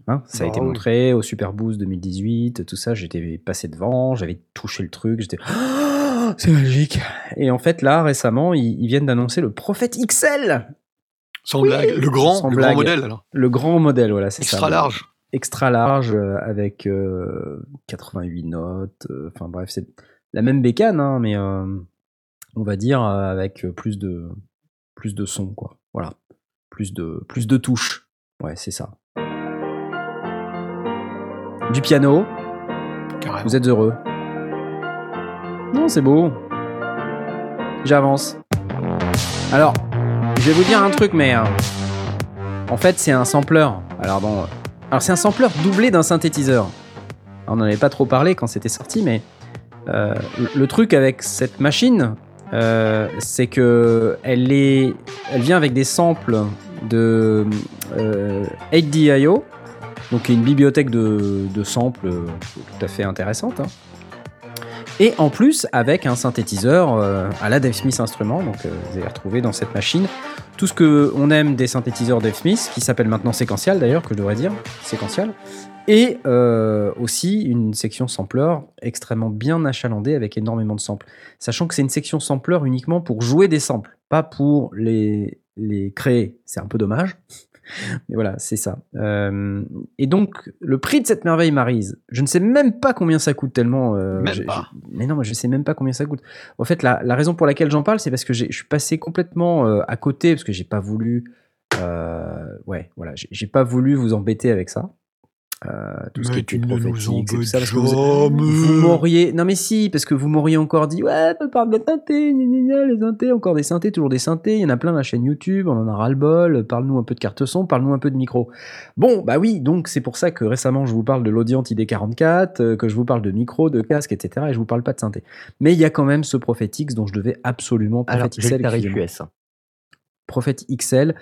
Hein, Ça a Bah été oui. montré au Super Boost 2018, tout ça. J'étais passé devant, j'avais touché le truc, j'étais. Oh, c'est magique. Et en fait, là, récemment, ils, ils viennent d'annoncer le Prophète XL Sans Oui. blague. Le grand, Sans le blague. grand modèle, alors. Le grand modèle, voilà, c'est ça. Extra large. Extra large, euh, avec euh, 88 notes. euh, Enfin bref, c'est la même bécane, hein, mais euh, on va dire euh, avec plus de, plus de son, quoi. Voilà. Plus de, plus de touches. Ouais, c'est ça. Du piano. Carrément. Vous êtes heureux Non, c'est beau. J'avance. Alors, je vais vous dire un truc, mais euh, en fait, c'est un sampler. Alors bon, euh, alors c'est un sampler doublé d'un synthétiseur. On n'en avait pas trop parlé quand c'était sorti, mais euh, le, truc avec cette machine, c'est que elle est, elle vient avec des samples de euh, 8DIO, donc une bibliothèque de, de samples tout à fait intéressante. hein. Et en plus, avec un synthétiseur euh, à la Dave Smith Instrument, donc euh, vous allez retrouver dans cette machine tout ce que on aime des synthétiseurs Dave Smith, qui s'appelle maintenant séquential d'ailleurs, que je devrais dire, séquential, et euh, aussi une section sampler extrêmement bien achalandée avec énormément de samples. Sachant que c'est une section sampler uniquement pour jouer des samples, pas pour les, les créer. C'est un peu dommage. Mais voilà, c'est ça. Euh, et donc, le prix de cette merveille Marise, je ne sais même pas combien ça coûte tellement. euh, Même pas. mais non, je sais même pas combien ça coûte. En fait, la, la raison pour laquelle j'en parle, c'est parce que j'ai- je suis passé complètement euh, à côté, parce que j'ai pas voulu. ouais, voilà, j'ai pas voulu vous embêter avec ça. Euh, tout ce qui tu ne nous et tout ça, embêtes parce que vous, vous m'auriez. Non, mais si, parce que vous m'auriez encore dit, ouais, on parle de synthé, gna, gna, gna, les synthés, encore des synthés, toujours des synthés. Il y en a plein la chaîne YouTube, on en a ras-le-bol. Parle-nous un peu de carte son, parle-nous un peu de micro. Bon, bah oui, donc c'est pour ça que récemment je vous parle de l'Audient ID44, euh, que je vous parle de micro, de casque, etc. Et je vous parle pas de synthé. Mais il y a quand même ce Prophet X dont je devais absolument. Alors, Prophet le XL. Prophet XL,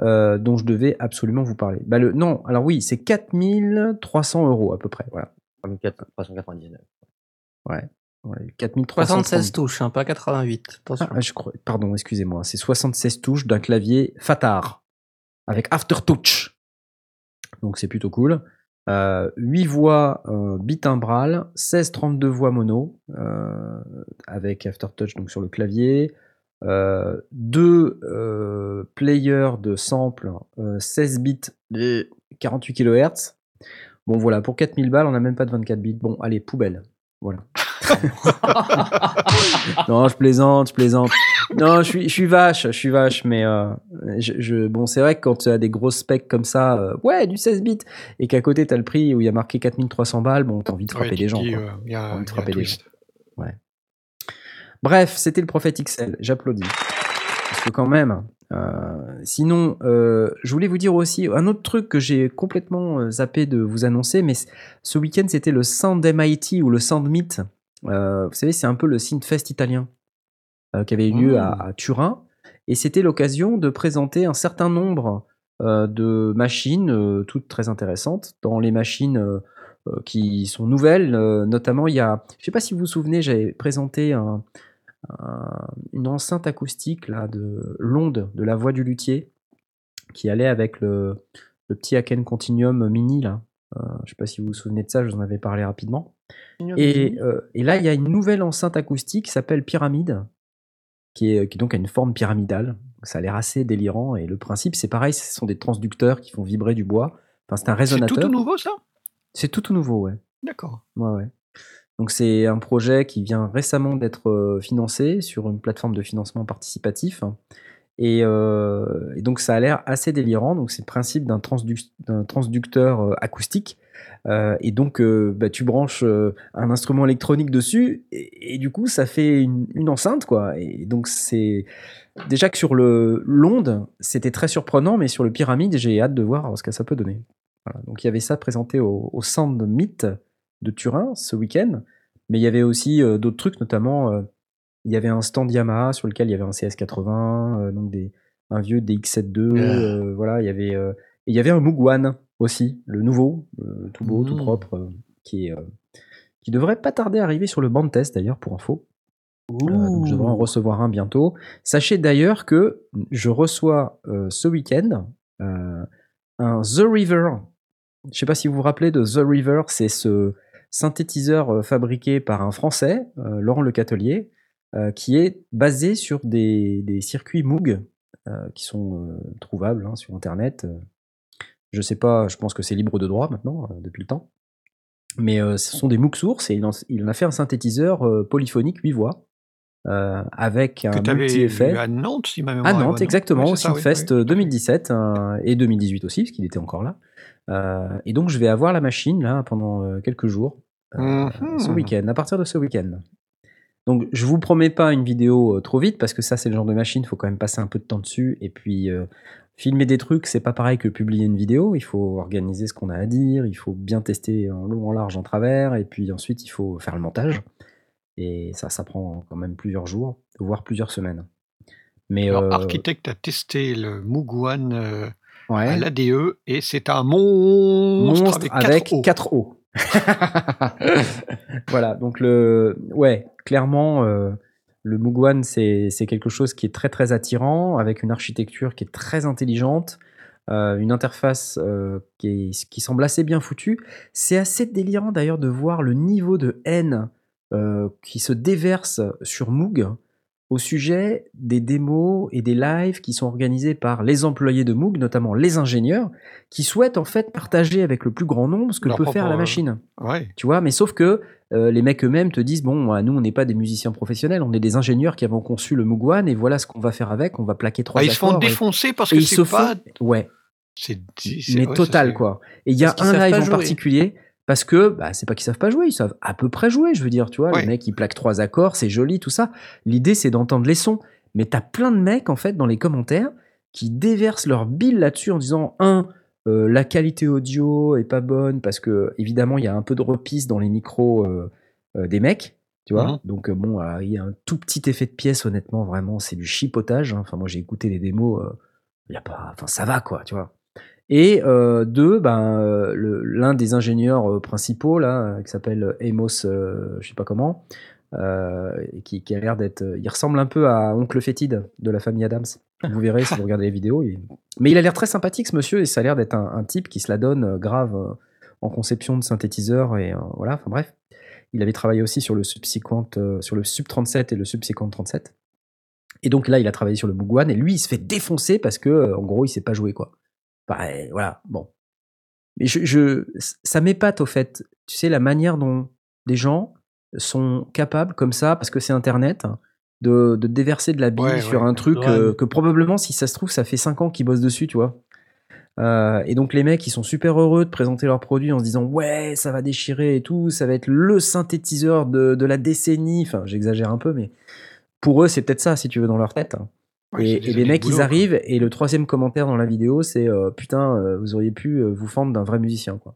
euh, dont je devais absolument vous parler. Bah le, non, alors oui, c'est 4300 euros à peu près. Voilà. 399. Ouais. ouais 4300. 76 touches, hein, pas 88. Attention. Ah, je crois, pardon, excusez-moi. C'est 76 touches d'un clavier Fatar avec Aftertouch. Donc c'est plutôt cool. Euh, 8 voix euh, bitimbral, 16 32 voix mono euh, avec Aftertouch donc sur le clavier. Euh, deux euh, players de sample euh, 16 bits de 48 kHz. Bon voilà, pour 4000 balles, on n'a même pas de 24 bits. Bon, allez, poubelle. Voilà. non, je plaisante, je plaisante. non, je suis, je suis vache, je suis vache, mais euh, je, je- bon, c'est vrai que quand tu as des grosses specs comme ça, euh, ouais, du 16 bits, et qu'à côté tu as le prix où il y a marqué 4300 balles, bon, t'as envie de frapper des gens. dis, quoi. euh, il y T'as a, envie de frapper des gens. Bref, c'était le prophète XL, j'applaudis. Parce que quand même, euh, sinon, euh, je voulais vous dire aussi un autre truc que j'ai complètement euh, zappé de vous annoncer, mais ce week-end c'était le Sound MIT ou le Sound Meet. Euh, vous savez, c'est un peu le Synthfest italien qui avait eu lieu à, Mmh. à Turin, et c'était l'occasion de présenter un certain nombre de machines, toutes très intéressantes. Dans les machines qui sont nouvelles, notamment il y a, je sais pas si vous vous souvenez, j'avais présenté un- une enceinte acoustique là de l'onde de la voix du luthier qui allait avec le, le petit Aken Continuum Mini là. Euh, je sais pas si vous vous souvenez de ça, je vous en avais parlé rapidement. Et, euh, et là, il y a une nouvelle enceinte acoustique qui s'appelle Pyramide, qui, est, qui donc a une forme pyramidale. Ça a l'air assez délirant. Et le principe, c'est pareil, ce sont des transducteurs qui font vibrer du bois. Enfin, c'est un C'est résonateur. tout, tout nouveau, ça? C'est tout, tout nouveau, ouais. D'accord. Ouais, ouais. Donc c'est un projet qui vient récemment d'être euh, financé sur une plateforme de financement participatif. Et, euh, et donc ça a l'air assez délirant. Donc c'est le principe d'un transdu- d'un transducteur euh, acoustique. Et donc bah, tu branches un instrument électronique dessus et, du coup ça fait une, enceinte quoi. Et donc c'est déjà que sur le l'onde c'était très surprenant, mais sur le pyramide j'ai hâte de voir ce que ça peut donner. Donc il y avait ça présenté au, au Sound de Turin ce week-end. Mais il y avait aussi euh, d'autres trucs, notamment euh, il y avait un stand Yamaha sur lequel il y avait un CS80, euh, donc des, un vieux DX72, euh, voilà, il y avait et il y avait un One aussi, le nouveau, tout beau, tout Mmh. propre, qui est qui devrait pas tarder à arriver sur le banc de test d'ailleurs pour info. Euh, donc je devrais en recevoir un bientôt. Sachez d'ailleurs que je reçois euh, ce week-end euh, un The River. Je sais pas si vous vous rappelez de The River, c'est ce synthétiseur euh, fabriqué par un Français, euh, Laurent Le Catelier, euh, qui est basé sur des, circuits Moog qui sont trouvables hein, sur Internet. Je sais pas, je pense que c'est libre de droit maintenant, depuis le temps. Mais ce sont des Moog sources et il en, il en a fait un synthétiseur polyphonique 8 voix euh, avec un multi-effet. à Nantes, si ma mémoire À Nantes, non exactement, au ça, oui, Synthfest oui, tout à fait. 2017 euh, et 2018 aussi, parce qu'il était encore là. Euh, et donc, je vais avoir la machine là pendant euh, quelques jours, euh, ce week-end, à partir de ce week-end. Donc, je vous promets pas une vidéo trop vite, parce que ça, c'est le genre de machine, il faut quand même passer un peu de temps dessus. Et puis, filmer des trucs, c'est pas pareil que publier une vidéo. Il faut organiser ce qu'on a à dire, il faut bien tester en long, en large, en travers, et puis ensuite, il faut faire le montage. Et ça, ça prend quand même plusieurs jours, voire plusieurs semaines. Mais Alors, euh, Architect a testé le One euh, Ouais. à l'ADE et c'est un monstre, monstre avec, avec quatre O. 4 O. voilà, donc le, ouais, clairement, euh, le Mugwan, c'est c'est quelque chose qui est très très attirant, avec une architecture qui est très intelligente, euh, une interface euh, qui, est- qui semble assez bien foutue. C'est assez délirant d'ailleurs de voir le niveau de haine euh, qui se déverse sur Moog au sujet des démos et des lives qui sont organisés par les employés de Moog, notamment les ingénieurs, qui souhaitent en fait partager avec le plus grand nombre ce que Leur peut faire la euh, machine. Ouais. Tu vois, mais sauf que euh, les mecs eux-mêmes te disent bon, bah, nous on n'est pas des musiciens professionnels, on est des ingénieurs qui avons conçu le Moog One et voilà ce qu'on va faire avec, on va plaquer trois Ah, ils se font et- défoncer parce que c'est pas- font- ouais, C'est mais ouais, total quoi. Et il y a un live en particulier parce que bah, c'est pas qu'ils savent pas jouer, ils savent à peu près jouer. Je veux dire, tu vois, Ouais. les mecs ils plaquent trois accords, c'est joli, tout ça. L'idée c'est d'entendre les sons. Mais t'as plein de mecs en fait dans les commentaires qui déversent leur bile là-dessus en disant un euh, la qualité audio est pas bonne parce que évidemment il y a un peu de repisse dans les micros euh, euh, des mecs. Tu vois, Mhm. donc bon, il y a un tout petit effet de pièce, honnêtement, vraiment, c'est du chipotage. hein. Enfin, moi, j'ai écouté les démos, il y a pas, enfin, ça va, quoi, tu vois. Et euh, deux, ben, euh, l'un des ingénieurs euh, principaux, là, qui s'appelle Amos, euh, je sais pas comment, qui, qui a l'air d'être. Il ressemble un peu à Oncle Fétide de la famille Adams. Vous verrez si vous regardez les vidéos. Mais il a l'air très sympathique, ce monsieur, et ça a l'air d'être un, type qui se la donne grave en conception de synthétiseur, et voilà, enfin bref. Il avait travaillé aussi sur le Subsequent, sur le Sub 37 et le Subsequent 37. Et donc là, il a travaillé sur le One, et lui, il se fait défoncer parce que, en gros, il sait pas jouer, quoi. Bah, voilà, bon. Mais je, je, ça m'épate au fait, tu sais, la manière dont des gens sont capables, comme ça, parce que c'est Internet, hein, de, de déverser de la bille Ouais, sur ouais. un truc Ouais, euh, que probablement, si ça se trouve, ça fait 5 ans qu'ils bossent dessus, tu vois. Euh, et donc les mecs, ils sont super heureux de présenter leurs produits en se disant ouais, ça va déchirer et tout, ça va être le synthétiseur de, de la décennie. Enfin, j'exagère un peu, mais pour eux, c'est peut-être ça, si tu veux, dans leur tête. Ouais, et, les mecs, boulot, ils quoi. arrivent, et le troisième commentaire dans la vidéo, c'est euh, putain, euh, vous auriez pu euh, vous fendre d'un vrai musicien, quoi.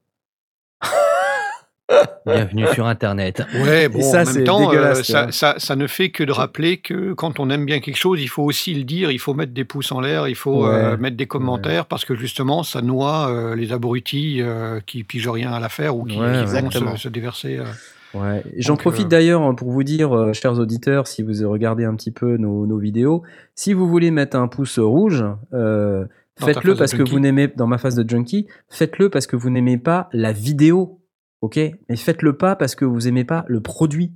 Bienvenue sur Internet. Ouais, bon, ça, en même temps, euh, ça, vois. ça, ça ne fait que de rappeler que quand on aime bien quelque chose, il faut aussi le dire, il faut mettre des pouces en l'air, il faut euh, Ouais, mettre des commentaires, parce que justement, ça noie euh, les abrutis euh, qui pigent rien à l'affaire ou qui, Ouais, qui ouais. vont se déverser. Euh. Ouais. J'en Donc, profite euh, d'ailleurs hein, pour vous dire, euh, chers auditeurs, si vous regardez un petit peu nos, nos vidéos, si vous voulez mettre un pouce rouge, euh, faites-le parce que vous n'aimez dans ma phase de junkie, faites-le parce que vous n'aimez pas la vidéo, ok? Mais faites-le pas parce que vous aimez pas le produit.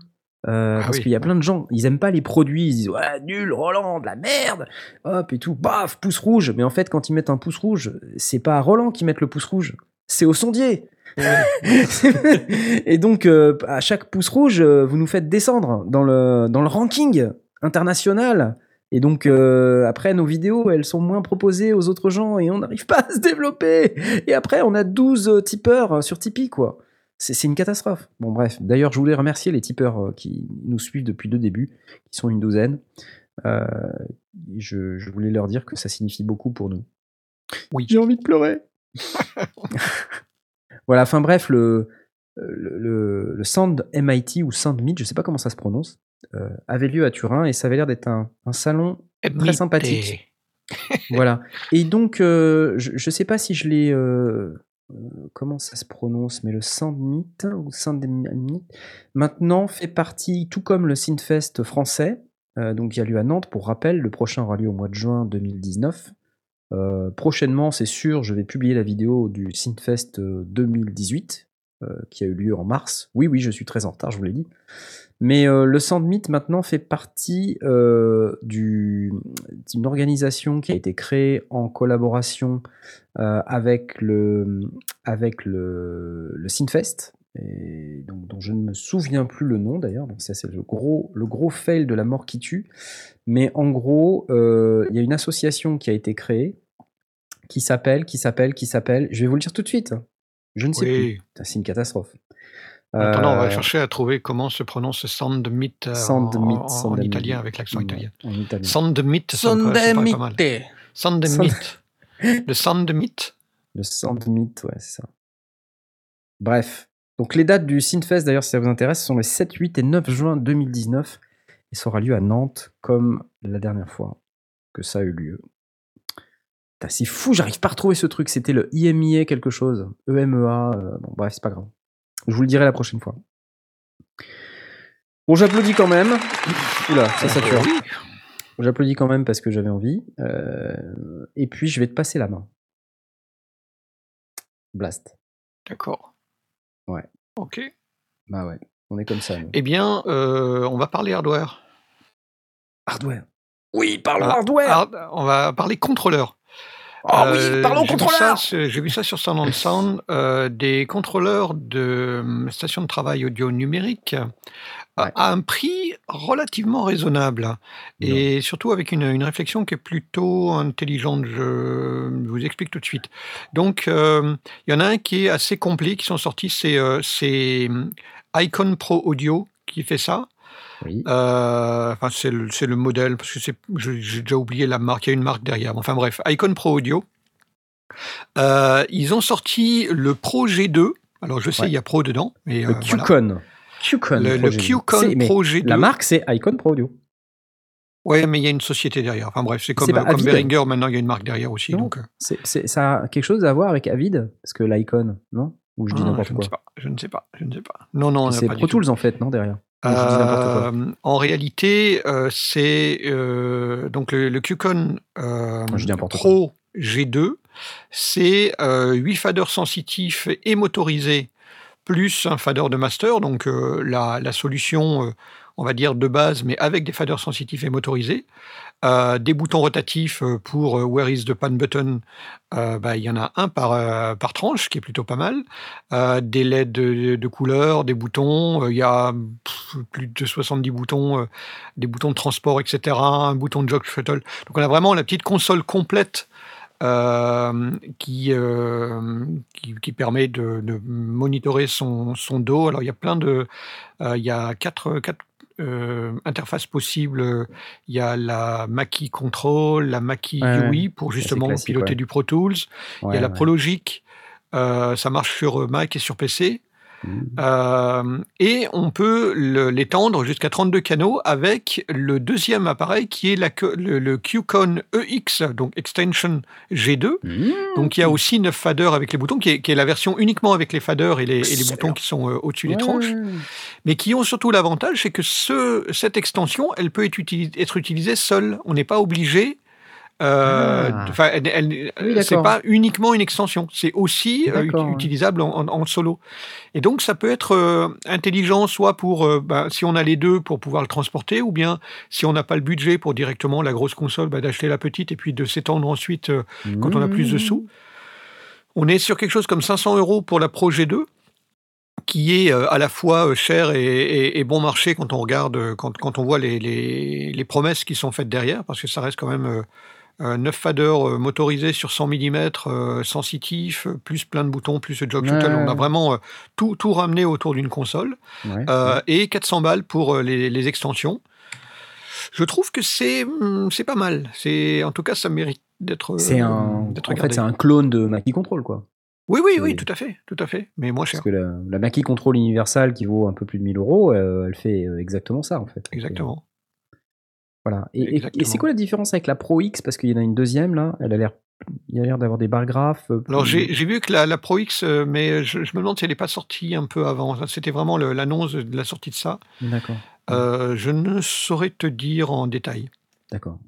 Euh, Ah parce oui. qu'il y a plein de gens, ils aiment pas les produits, ils disent ouais nul, Roland, de la merde, hop et tout, baf, pouce rouge. Mais en fait, quand ils mettent un pouce rouge, c'est pas à Roland qui mettent le pouce rouge, c'est au sondier. Et donc, euh, à chaque pouce rouge, euh, vous nous faites descendre dans le, dans le ranking international. Et donc, euh, après, nos vidéos, elles sont moins proposées aux autres gens et on n'arrive pas à se développer. Et après, on a 12 euh, tipeurs sur Tipeee, quoi. C'est c'est une catastrophe. Bon, bref. D'ailleurs, je voulais remercier les tipeurs qui nous suivent depuis le début, qui sont une douzaine. Euh, je, je voulais leur dire que ça signifie beaucoup pour nous. Oui. J'ai envie de pleurer. Voilà, enfin bref, le, le, le, le Sound MIT ou Sound Meet, je sais pas comment ça se prononce, euh, avait lieu à Turin et ça avait l'air d'être un, un salon très sympathique. voilà. Et donc, euh, je, je sais pas si je l'ai. euh, euh, comment ça se prononce Mais le Soundmeet ou Soundmeet maintenant fait partie, tout comme le Synfest français, euh, donc qui a lieu à Nantes. Pour rappel, le prochain aura lieu au mois de juin 2019. Euh, prochainement, c'est sûr, je vais publier la vidéo du Synfest euh, 2018 euh, qui a eu lieu en mars. Oui, oui, je suis très en retard, je vous l'ai dit. Mais euh, le Sandmeet maintenant fait partie euh, du- d'une organisation qui a été créée en collaboration euh, avec le, avec le, le Synfest, et donc, dont je ne me souviens plus le nom d'ailleurs. Donc ça c'est le gros, le gros fail de la mort qui tue. Mais en gros, euh, il y a une association qui a été créée qui s'appelle, qui s'appelle, qui s'appelle. Je vais vous le dire tout de suite. Je ne sais Oui. plus. C'est une catastrophe. Maintenant, on va Euh, chercher à trouver comment se prononce Sandmeet euh, en, italien avec l'accent italien. mal. Sandemite. Sandmeet. Le Sandmeet. Le Sandmeet, ouais, c'est ça. Bref. Donc les dates du Synfest, d'ailleurs, si ça vous intéresse, sont les 7, 8 et 9 juin 2019. Et ça aura lieu à Nantes, comme la dernière fois que ça a eu lieu. C'est fou, j'arrive pas à retrouver ce truc. C'était le IMIA quelque chose. EMEA. euh, bon, bref, c'est pas grave. Je vous le dirai la prochaine fois. Bon, j'applaudis quand même. Oula, ça. Oui. J'applaudis quand même parce que j'avais envie. Euh, et puis, je vais te passer la main. Blast. D'accord. Ouais. Ok. Bah ouais, on est comme ça. nous. Eh bien, euh, on va parler hardware. Hardware. Oui, parlons Ah, hardware. hard- on va parler contrôleur. Ah oui, parlons j'ai vu contrôleur. ça sur- J'ai vu ça sur Sound on Sound, euh, des contrôleurs de euh, stations de travail audio numérique euh, Ouais. à un prix relativement raisonnable et surtout avec une, une réflexion qui est plutôt intelligente. Je vous explique tout de suite. Donc, euh, il y en a un qui est assez complet qui sont sortis, c'est euh, c'est, hum, Icon Pro Audio qui fait ça. Oui. Euh, enfin, c'est le, modèle, parce que j'ai déjà oublié la marque, il y a une marque derrière. Enfin bref, Icon Pro Audio. Euh, ils ont sorti le Pro G2. Alors je sais, Ouais. il y a Pro dedans. Mais, Le euh, voilà. QCon. Le, le Pro G2. QCon Pro G2. La marque, c'est Icon Pro Audio. Ouais, mais il y a une société derrière. Enfin bref, c'est comme, comme Behringer, maintenant il y a une marque derrière aussi. Non. Donc, ça a quelque chose à voir avec Avid Parce que l'Icon, non? Ou je dis ah, n'importe ne sais pas. Je ne sais pas. Je ne sais pas. Non, non, c'est Pro. Tools en fait, non Derrière? Quoi. Euh, en réalité, euh, c'est euh, donc le, le QCon Pro G2, c'est euh, 8 faders sensitifs et motorisés plus un fader de master. Donc la, la solution, on va dire, de base, mais avec des faders sensitifs et motorisés. Euh, des boutons rotatifs euh, pour euh, Where is the pan button? Bah, Il y en a un par, par tranche, qui est plutôt pas mal. Des LED de, de couleur, des boutons. Il y a plus de 70 boutons, des boutons de transport, etc. Un bouton de jog shuttle. Donc on a vraiment la petite console complète qui, qui, permet de, de monitorer son, son dos. Alors il y a plein de, il y a quatre, quatre euh, interfaces possibles. Il y a la Mackie Control, la Mackie Ouais, UI pour justement piloter ouais. du Pro Tools. il y a la. Prologic, euh, ça marche sur Mac et sur PC. Mmh. Euh, et on peut l'étendre jusqu'à 32 canaux avec le deuxième appareil qui est la, le, le QCon EX, donc Extension G2. Mmh. Donc il y a aussi 9 faders avec les boutons, qui est, qui est la version uniquement avec les faders et les, et les Excellent. boutons qui sont euh, au-dessus des tranches, mais qui ont surtout l'avantage, c'est que ce, cette extension, elle peut être utilisée seule. On n'est pas obligé. Euh, Ah. Oui, c'est pas uniquement une extension, c'est aussi euh, utilisable en, en- en solo. Et donc ça peut être euh, intelligent, soit pour euh, bah, si on a les deux pour pouvoir le transporter, ou bien si on n'a pas le budget pour directement la grosse console, bah, d'acheter la petite et puis de s'étendre ensuite euh, quand on a plus de sous. On est sur quelque chose comme 500 euros pour la Pro G2, qui est euh, à la fois euh, cher et, et- et bon marché quand on regarde, euh, quand, quand on voit les, les- les promesses qui sont faites derrière, parce que ça reste quand même euh, euh, 9 faders euh, motorisés sur 100 mm, sensitifs, plus plein de boutons, plus le jog Ouais. On a vraiment euh, tout, tout ramené autour d'une console. Ouais, Euh, ouais. et 400 balles pour les, les extensions. Je trouve que c'est hum, c'est pas mal. C'est en tout cas ça mérite d'être C'est un, en fait, c'est un clone de Mackie Control, quoi. Oui oui oui tout à fait tout à fait mais moins cher Parce que la, la Mackie Control universelle qui vaut un peu plus de 1000 euros, euh, elle fait exactement ça, en fait. exactement. Voilà. Et, et- et Exactement. c'est quoi la différence avec la Pro X? Parce qu'il y en a une deuxième, là. Elle a l'air, il y a l'air d'avoir des barres graphes. euh, Alors j'ai j'ai vu que la, la Pro X, euh, mais je, je me demande si elle n'est pas sortie un peu avant. C'était vraiment le- l'annonce de la sortie de ça. D'accord. Euh, je ne saurais te dire en détail. D'accord.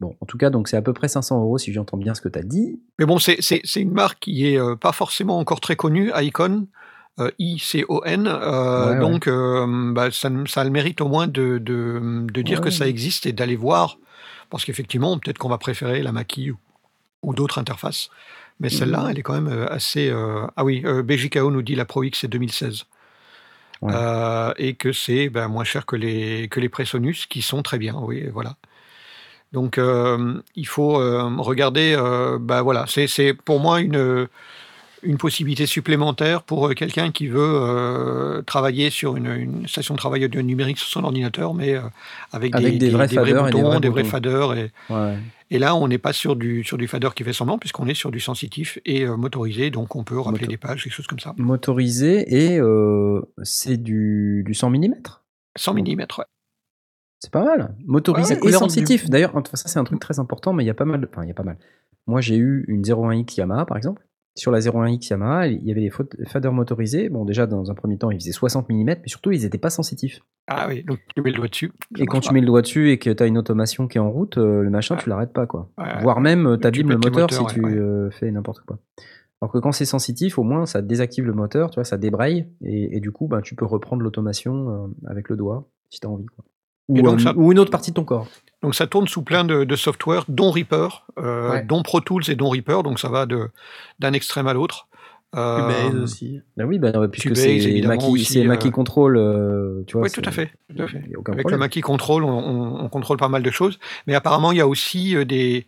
Bon, en tout cas, donc c'est à peu près 500 euros si j'entends bien ce que tu as dit. Mais bon, c'est c'est- c'est une marque qui est euh, pas forcément encore très connue, Icon, euh, I-C-O-N. euh, Ouais, donc, euh, bah, ça, ça a le mérite au moins de, de, de dire Ouais. que ça existe et d'aller voir. Parce qu'effectivement, peut-être qu'on va préférer la Mackie ou, ou d'autres interfaces. Mais celle-là, Mhm. elle est quand même euh, assez. euh, Ah oui, euh, BJKO nous dit la Pro X c'est 2016. Ouais. Euh, et que c'est ben, moins cher que les, que les Presonus, qui sont très bien. Oui, voilà. Donc, il faut regarder. ben, voilà, c'est c'est pour moi une, une possibilité supplémentaire pour euh, quelqu'un qui veut euh, travailler sur une, une station de travail audio numérique sur son ordinateur, mais euh, avec, Avec des vrais et des boutons, vrais des vrais boutons. faders. Et, Ouais. et là, on n'est pas sur du, sur du fader qui fait semblant, puisqu'on est sur du sensitif et euh, motorisé, donc on peut rappeler Moto- des pages, des choses comme ça. Motorisé et c'est du, du 100 mm 100 mm, ouais. C'est pas mal. Motorisé Ouais, et sensitif. D'ailleurs, ça c'est un truc très important, mais il y a pas mal. de- Enfin, il y a pas mal. Moi, j'ai eu une 01X Yamaha, par exemple. Sur la 01X Yamaha, il y avait des faders motorisés. Bon, déjà, dans un premier temps, ils faisaient 60 mm, mais surtout, ils n'étaient pas sensitifs. Ah oui, donc tu mets le doigt dessus. Et quand tu mets le doigt dessus et que tu as une automation qui est en route, euh, le machin, tu l'arrêtes pas, quoi. Ouais, Voire même, euh, Tu t'abîmes le moteur si tu ouais. euh, fais n'importe quoi. Alors que quand c'est sensitif, au moins, ça désactive le moteur, tu vois, ça débraye, et, et du coup, ben, tu peux reprendre l'automation euh, avec le doigt, si tu as envie. Quoi. Ou, Et donc un- ça- ou une autre partie de ton corps. Donc ça tourne sous plein de, de software, dont Reaper, euh, Ouais. dont Pro Tools et dont Reaper, donc ça va de- d'un extrême à l'autre. Euh, Cubase aussi. Ben oui, ben, puisque c'est Mackie, Mackie euh, Control, euh, tu vois. Oui, tout à fait. tout à fait. y a aucun Avec problème. le Mackie Control, on, on- on contrôle pas mal de choses. Mais apparemment, il y a aussi euh, des,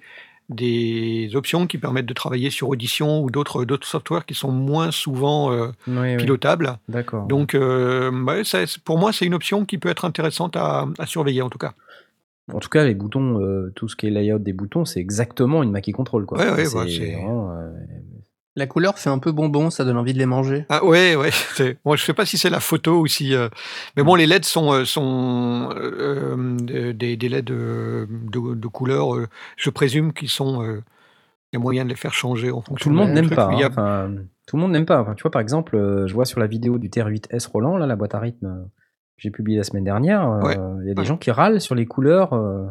des options qui permettent de travailler sur Audition ou d'autres softwares qui sont moins souvent euh, Oui, oui, pilotables. D'accord. Donc, euh, ça- pour moi, c'est une option qui peut être intéressante à, à surveiller, en tout cas. En tout cas, les boutons, euh, tout ce qui est layout des boutons, c'est exactement une Mackie Control. Quoi. Ouais, ouais, c'est bah, La couleur fait un peu bonbon, ça donne envie de les manger. Ah ouais, ouais. Bon, je sais pas si c'est la photo ou si. euh, Mais bon, les LED sont, euh, sont euh, euh, des, des LED de, de couleur. euh, je présume qu'ils sont. euh, Il y a moyen de les faire changer en fonction. Tout le monde n'aime pas. a- hein. Enfin, tout le monde n'aime pas. Enfin, tu vois, par exemple, euh, je vois sur la vidéo du TR8S Roland, là, la boîte à rythme, que j'ai publiée la semaine dernière, euh, Ouais. il y a des Ouais. gens qui râlent sur les couleurs, euh,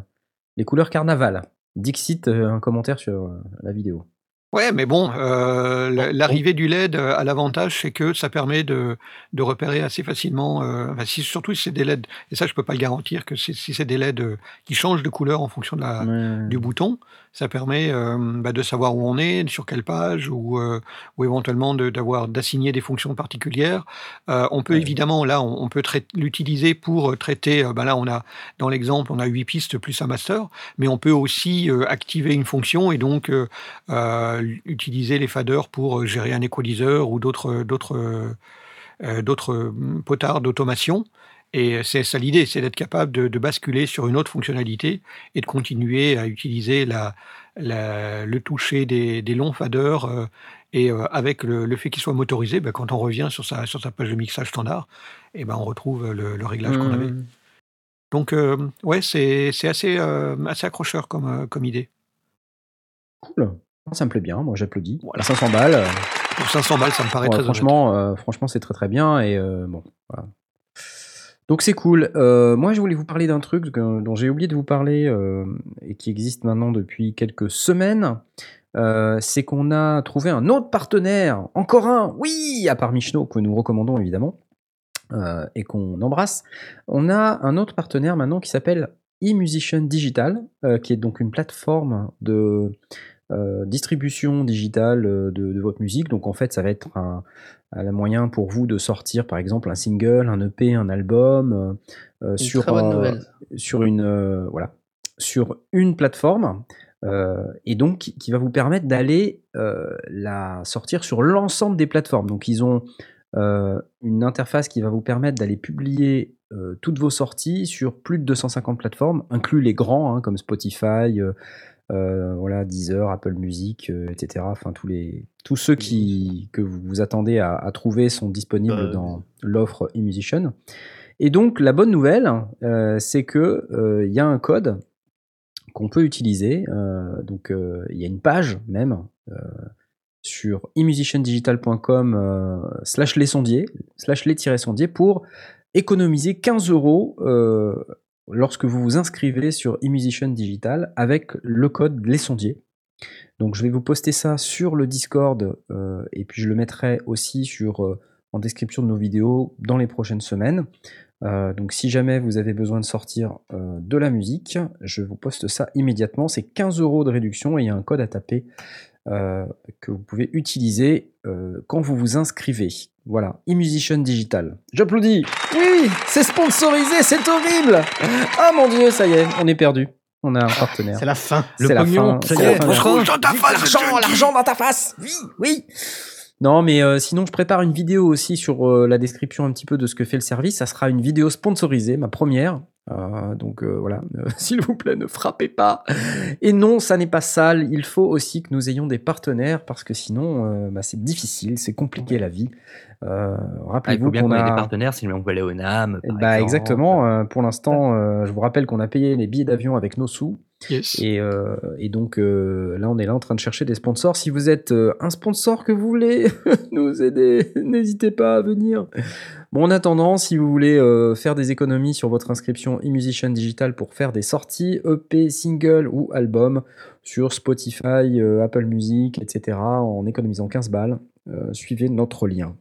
les couleurs carnaval. Dixit, euh, un commentaire sur euh, la vidéo. Ouais, mais bon, euh, la- l'arrivée du LED euh, a l'avantage, c'est que ça permet de, de repérer assez facilement, euh, enfin, si, surtout si c'est des LED, et ça je peux pas le garantir, que si, si c'est des LED euh, qui changent de couleur en fonction de la, Ouais. du bouton, ça permet euh, bah, de savoir où on est, sur quelle page, ou, euh, ou éventuellement de- d'assigner des fonctions particulières. Euh, on peut évidemment, là, on, on peut l'utiliser pour traiter, bah, là on a, dans l'exemple, on a huit pistes plus un master, mais on peut aussi activer une fonction et donc utiliser les faders pour gérer un equalizer ou d'autres d'autres euh, potards d'automation. Et c'est ça l'idée, c'est d'être capable de, de basculer sur une autre fonctionnalité et de continuer à utiliser la, la- le toucher des, des longs faders. euh, et euh, avec le, le fait qu'il soit motorisé, ben, quand on revient sur sa, sur sa page de mixage standard, et ben, on retrouve le, le réglage qu'on avait. Mmh. Donc, euh, ouais, c'est assez, euh, assez accrocheur comme, euh, comme idée. Cool. Ça me plaît bien, moi j'applaudis. À 500 balles. euh, Pour 500 balles, ça me paraît ouais, très franchement, euh, franchement, c'est très très bien et euh, bon, voilà. Donc c'est cool. Euh, moi, je voulais vous parler d'un truc dont j'ai oublié de vous parler euh, et qui existe maintenant depuis quelques semaines. Euh, c'est qu'on a trouvé un autre partenaire, encore un, oui, à part Michno, que nous recommandons évidemment et qu'on embrasse. On a un autre partenaire maintenant qui s'appelle eMusician Digital, qui est donc une plateforme de euh, distribution digitale euh, de, de votre musique. Donc en fait, ça va être un, un moyen pour vous de sortir par exemple un single, un EP, un album euh, sur, euh, sur une voilà sur une plateforme et donc qui- qui va vous permettre d'aller la sortir sur l'ensemble des plateformes. Donc ils ont une interface qui va vous permettre d'aller publier toutes vos sorties sur plus de 250 plateformes, inclus les grands hein, comme Spotify, euh, voilà, Deezer, Apple Music, euh, etc. Enfin, tous, les, tous ceux qui, que vous vous attendez à, à trouver sont disponibles Euh, dans l'offre eMusician. Et donc, la bonne nouvelle, euh, c'est que euh, il y a un code qu'on peut utiliser. donc, il y a une page même sur emusiciandigital.com slash les sondiers, slash les sondiers pour économiser 15 euros lorsque vous vous inscrivez sur eMusician Digital avec le code les sondiers. Donc je vais vous poster ça sur le Discord euh, et puis je le mettrai aussi euh, en description de nos vidéos dans les prochaines semaines. Euh, donc si jamais vous avez besoin de sortir de la musique, je vous poste ça immédiatement. C'est 15 euros de réduction et il y a un code à taper euh, que vous pouvez utiliser euh, quand vous vous inscrivez. Voilà, eMusician Digital. J'applaudis. Oui, c'est sponsorisé, c'est horrible. Ah mon dieu, ça y est, on est perdu. On a un partenaire. C'est la fin. C'est Le la fin. ça y est. L'argent, l'argent dans ta face. Oui, oui. Non, mais euh, sinon, je prépare une vidéo aussi sur euh, la description un petit peu de ce que fait le service. Ça sera une vidéo sponsorisée, ma première. Euh, donc euh, voilà, Euh, s'il vous plaît, ne frappez pas. Et non, ça n'est pas sale. Il faut aussi que nous ayons des partenaires parce que sinon, euh, bah, c'est difficile, c'est compliqué la vie. Euh, Ah, il Rappelez-vous faut bien qu'on a des partenaires, sinon on peut aller au NAM. par bah exemple. exactement. euh, pour l'instant, euh, je vous rappelle qu'on a payé les billets d'avion avec nos sous. Yes. Et, euh, et donc euh, là, on est là en train de chercher des sponsors. Si vous êtes euh, un sponsor que vous voulez nous aider, n'hésitez pas à venir. Bon, en attendant, si vous voulez euh, faire des économies sur votre inscription eMusician Digital pour faire des sorties EP, single ou album sur Spotify, euh, Apple Music, etc., en économisant 15 balles, euh, suivez notre lien.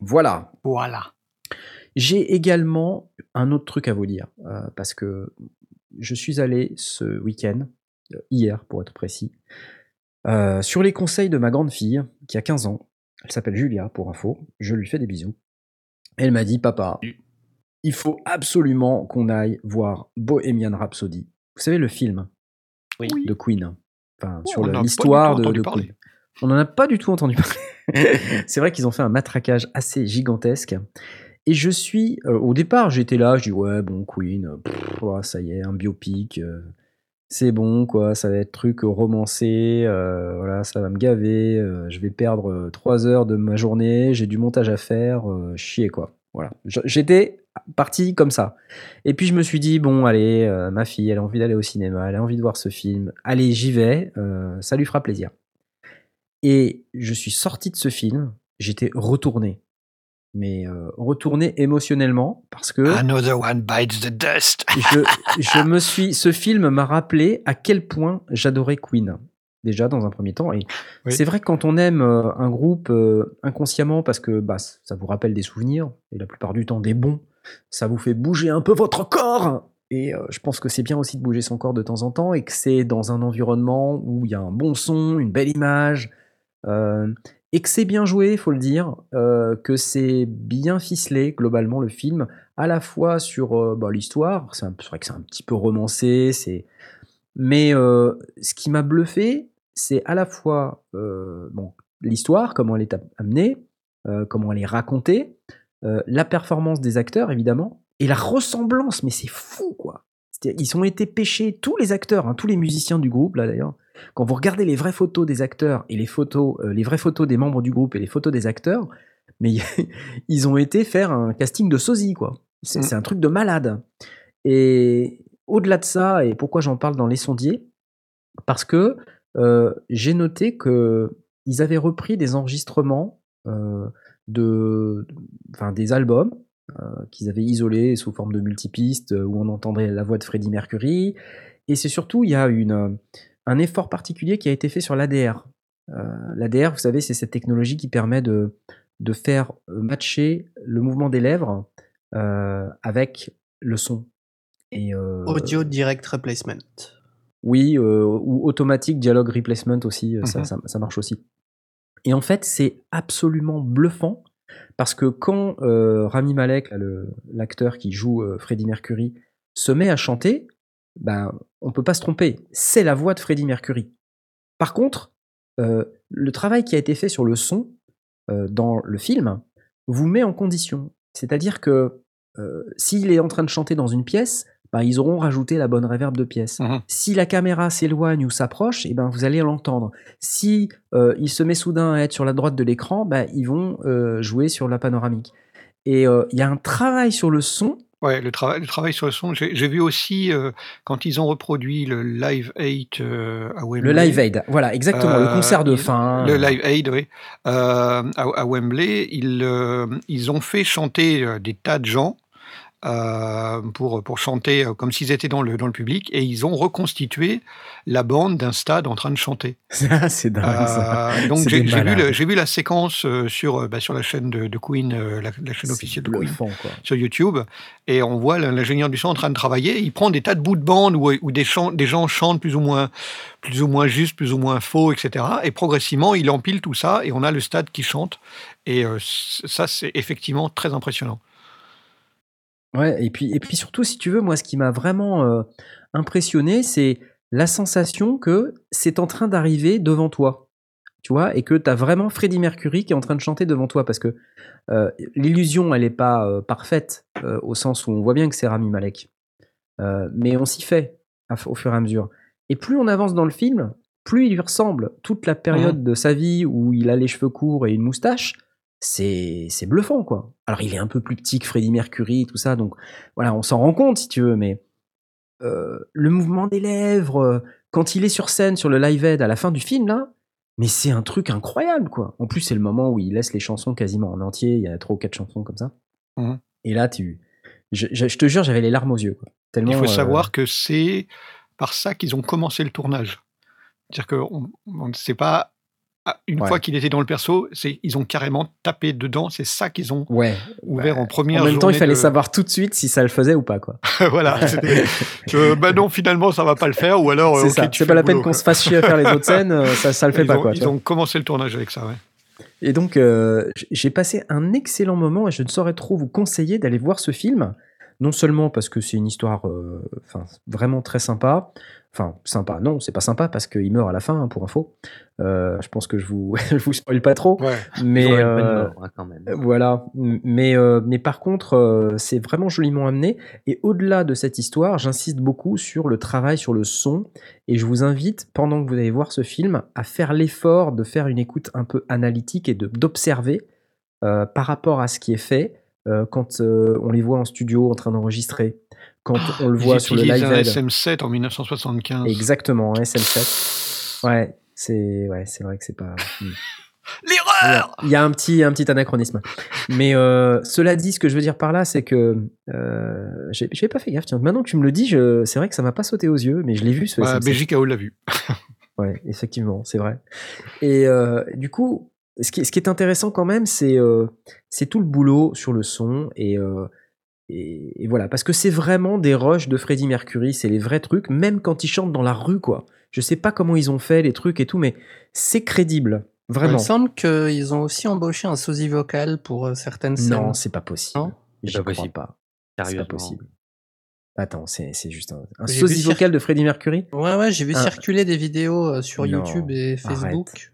Voilà. Voilà. J'ai également un autre truc à vous dire, euh, parce que je suis allé ce week-end, euh, hier pour être précis, euh, sur les conseils de ma grande fille, qui a 15 ans. Elle s'appelle Julia, pour info. Je lui fais des bisous. Elle m'a dit, papa, il faut absolument qu'on aille voir Bohemian Rhapsody. Vous savez, le film de Queen. Enfin, Oh, sur l'histoire de, de. Queen. On n'en a pas du tout entendu parler. C'est vrai qu'ils ont fait un matraquage assez gigantesque. Et je suis, euh, au départ, j'étais là, je dis ouais, bon, Queen, euh, ça y est, un biopic, euh, c'est bon, quoi, ça va être truc romancé, voilà, ça va me gaver, je vais perdre trois heures de ma journée, j'ai du montage à faire, chier, quoi. Voilà. J'étais parti comme ça. Et puis je me suis dit, bon, allez, ma fille, elle a envie d'aller au cinéma, elle a envie de voir ce film, allez, j'y vais, ça lui fera plaisir. Et je suis sorti de ce film, j'étais retourné. Mais euh, retourné émotionnellement parce que Another one bites the dust. je, je me suis, ce film m'a rappelé à quel point j'adorais Queen. déjà dans un premier temps. Et Oui. c'est vrai que quand on aime euh, un groupe euh, inconsciemment parce que bah, ça vous rappelle des souvenirs, et la plupart du temps des bons, ça vous fait bouger un peu votre corps. Et euh, je pense que c'est bien aussi de bouger son corps de temps en temps et que c'est dans un environnement où il y a un bon son, une belle image, euh, et que c'est bien joué, faut le dire, euh, que c'est bien ficelé globalement le film, à la fois sur euh, bah, l'histoire, c'est vrai que c'est un petit peu romancé, c'est mais euh, ce qui m'a bluffé, c'est à la fois bon, l'histoire, comment elle est am- amenée, comment elle est racontée, la performance des acteurs évidemment, et la ressemblance, mais c'est fou quoi. Ils ont été pêchés, tous les acteurs, hein, tous les musiciens du groupe là d'ailleurs. Quand vous regardez les vraies photos des acteurs et les photos, euh, les vraies photos des membres du groupe et les photos des acteurs, mais ils ont été faire un casting de sosie quoi. C'est Mm. c'est un truc de malade. Et au-delà de ça, et pourquoi j'en parle dans Les Sondiers Parce que euh, j'ai noté que ils avaient repris des enregistrements euh, de, enfin, des albums euh, qu'ils avaient isolés sous forme de multipistes où on entendrait la voix de Freddie Mercury. Et c'est surtout, il y a une, un effort particulier qui a été fait sur l'ADR. Euh, L'ADR, vous savez, c'est cette technologie qui permet de, de faire euh, matcher le mouvement des lèvres euh, avec le son. Et, Audio Direct Replacement. oui, euh, ou automatique dialogue replacement aussi, ça, Mhm. ça, ça marche aussi. Et en fait, c'est absolument bluffant parce que quand euh, Rami Malek, l'acteur qui joue euh, Freddie Mercury, se met à chanter, ben, on peut pas se tromper, c'est la voix de Freddie Mercury. Par contre, euh, le travail qui a été fait sur le son euh, dans le film vous met en condition. C'est-à-dire que euh, s'il est en train de chanter dans une pièce, ben, ils auront rajouté la bonne réverb de pièce. Mhm. Si la caméra s'éloigne ou s'approche, eh ben, vous allez l'entendre. Si euh, il se met soudain à être sur la droite de l'écran, ben, ils vont euh, jouer sur la panoramique. Et euh, il y a un travail sur le son. Ouais, le, travail, le travail sur le son. J'ai vu aussi euh, quand ils ont reproduit le Live 8 euh, à Wembley. Le Live Aid, voilà, exactement, le Euh, concert de ils- fin. Le Live Aid, oui. Euh, à, à Wembley, ils, euh, ils ont fait chanter euh, des tas de gens euh, pour, pour chanter euh, comme s'ils étaient dans le, dans le public et ils ont reconstitué la bande d'un stade en train de chanter. C'est dingue, ça. Euh, donc j'ai vu, vu la séquence sur, bah, sur la chaîne de, de Queen, la, la chaîne officielle de Queen sur YouTube, et on voit l'ingénieur du son en train de travailler. Il prend des tas de bouts de bande où, où des, des gens chantent plus ou moins, plus ou moins juste, plus ou moins faux, etc. Et progressivement, il empile tout ça, et on a le stade qui chante. Et euh, ça, c'est effectivement très impressionnant. Ouais, et puis, et puis surtout, si tu veux, moi, ce qui m'a vraiment euh, impressionné, c'est la sensation que c'est en train d'arriver devant toi. Tu vois, et que tu as vraiment Freddie Mercury qui est en train de chanter devant toi, parce que euh, l'illusion, elle n'est pas euh, parfaite, au sens où on voit bien que c'est Rami Malek. Mais on s'y fait à au fur et à mesure. Et plus on avance dans le film, plus il lui ressemble. Toute la période de sa vie où il a les cheveux courts et une moustache, c'est bluffant, quoi. Alors, il est un peu plus petit que Freddie Mercury, tout ça, donc voilà, on s'en rend compte, si tu veux, mais euh, le mouvement des lèvres, euh, quand il est sur scène sur le live aid à la fin du film, là, mais c'est un truc incroyable, quoi. En plus, c'est le moment où il laisse les chansons quasiment en entier, il y a trois ou quatre chansons comme ça. Mhm. Et là, tu. Je, je- je te jure, j'avais les larmes aux yeux, quoi. Tellement, Il faut euh, savoir que c'est par ça qu'ils ont commencé le tournage. C'est-à-dire que on, on- c'est pas une Ouais. fois qu'il était dans le perso, ils ont carrément tapé dedans. C'est ça qu'ils ont Ouais. ouvert en première En même temps, il fallait de- savoir tout de suite si ça le faisait ou pas, quoi. voilà. que, bah non, finalement, ça va pas le faire. Ou alors, euh, C'est ok, ça. tu C'est fais pas la peine qu'on se fasse chier à faire les autres scènes, euh, ça, ça le fait ils pas, ont, quoi. Ils ont commencé le tournage avec ça, ouais. Et donc, euh, j'ai passé un excellent moment et je ne saurais trop vous conseiller d'aller voir ce film. Non seulement parce que c'est une histoire euh, vraiment très sympa. Enfin, sympa, non, c'est pas sympa parce qu'il meurt à la fin, hein, pour info. Euh, je pense que je vous, je vous spoil pas trop. Ouais. Mais, euh, mort, hein, quand même. voilà, mais, euh, mais par contre, euh, c'est vraiment joliment amené. Et au-delà de cette histoire, j'insiste beaucoup sur le travail sur le son. Et je vous invite, pendant que vous allez voir ce film, à faire l'effort de faire une écoute un peu analytique et de- d'observer euh, par rapport à ce qui est fait euh, quand euh, on les voit en studio en train d'enregistrer, quand on le voit sur le live un aid. SM7 en 1975. Exactement, un SM7. Ouais, c'est ouais, c'est vrai que c'est pas. hmm. L'erreur Il y a un petit, un petit anachronisme. Mais euh, cela dit, ce que je veux dire par là, c'est que euh, j'ai pas fait gaffe. Tiens, maintenant que tu me le dis, c'est vrai que ça m'a pas sauté aux yeux, mais je l'ai vu ce Bah, SM7. BJKO l'a vu. Ouais, effectivement, c'est vrai. Et euh, du coup, ce qui, est- ce qui est intéressant quand même, c'est euh, c'est tout le boulot sur le son et, euh, et, et voilà, parce que c'est vraiment des rushs de Freddie Mercury, c'est les vrais trucs, même quand ils chantent dans la rue, quoi. Je sais pas comment ils ont fait les trucs et tout, mais c'est crédible, Il vraiment. me semble qu'ils ont aussi embauché un sosie vocal pour euh, certaines scènes. Non, c'est pas possible. Non? J'y pas possible. pas. C'est pas Sérieusement. possible. Attends, c'est c'est juste un, un sosie vocal de Freddie Mercury? Ouais, ouais, j'ai vu Un- circuler des vidéos euh, sur Non, YouTube et Facebook.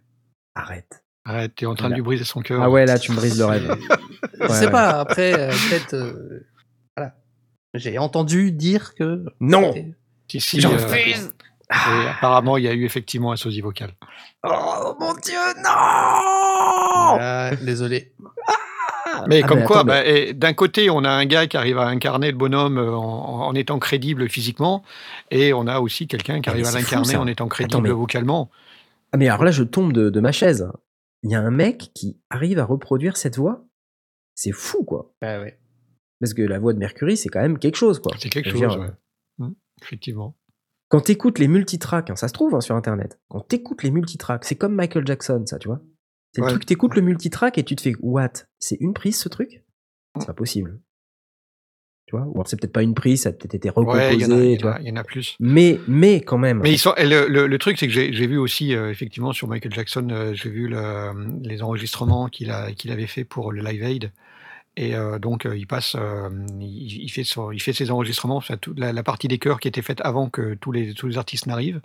Arrête. Arrête, t'es en train de lui briser son cœur. Ah ouais, là, tu me brises le rêve. Je Ouais, sais ouais. pas, après, euh, peut-être. euh. J'ai entendu dire que. Non c'était- Si, si, J'en euh, fais et apparemment, il y a eu effectivement un sosie vocal. Oh mon dieu, non Ah, désolé. Mais Ah, comme mais quoi, bah, et d'un côté, on a un gars qui arrive à incarner le bonhomme euh, en, en étant crédible physiquement, et on a aussi quelqu'un qui Ah, arrive à l'incarner en étant crédible Attends, mais- vocalement. Ah, mais alors là, je tombe de, de ma chaise. Il y a un mec qui arrive à reproduire cette voix? C'est fou, quoi. Ah ouais. Parce que la voix de Mercury, c'est quand même quelque chose, quoi. C'est quelque chose, dire, ouais. Hum, effectivement. Quand t'écoutes les multitracks, hein, ça se trouve hein, sur Internet. Quand t'écoutes les multitracks, c'est comme Michael Jackson, ça, tu vois. C'est le Ouais. truc, t'écoutes le multitrack et tu te fais what? C'est une prise, ce truc? C'est pas possible. Tu vois? Ou alors c'est peut-être pas une prise, ça a peut-être été recomposé, Ouais, il y, en a- il y y en a plus. Mais, mais quand même. Mais ils sont, le, le- le truc, c'est que j'ai vu aussi, euh, effectivement, sur Michael Jackson, euh, j'ai vu le- les enregistrements qu'il qu'il avait fait pour le Live Aid. Et euh, donc, euh, il passe, euh, il, il fait son- il fait ses enregistrements, toute la, la partie des chœurs qui était faite avant que tous les, tous les artistes n'arrivent.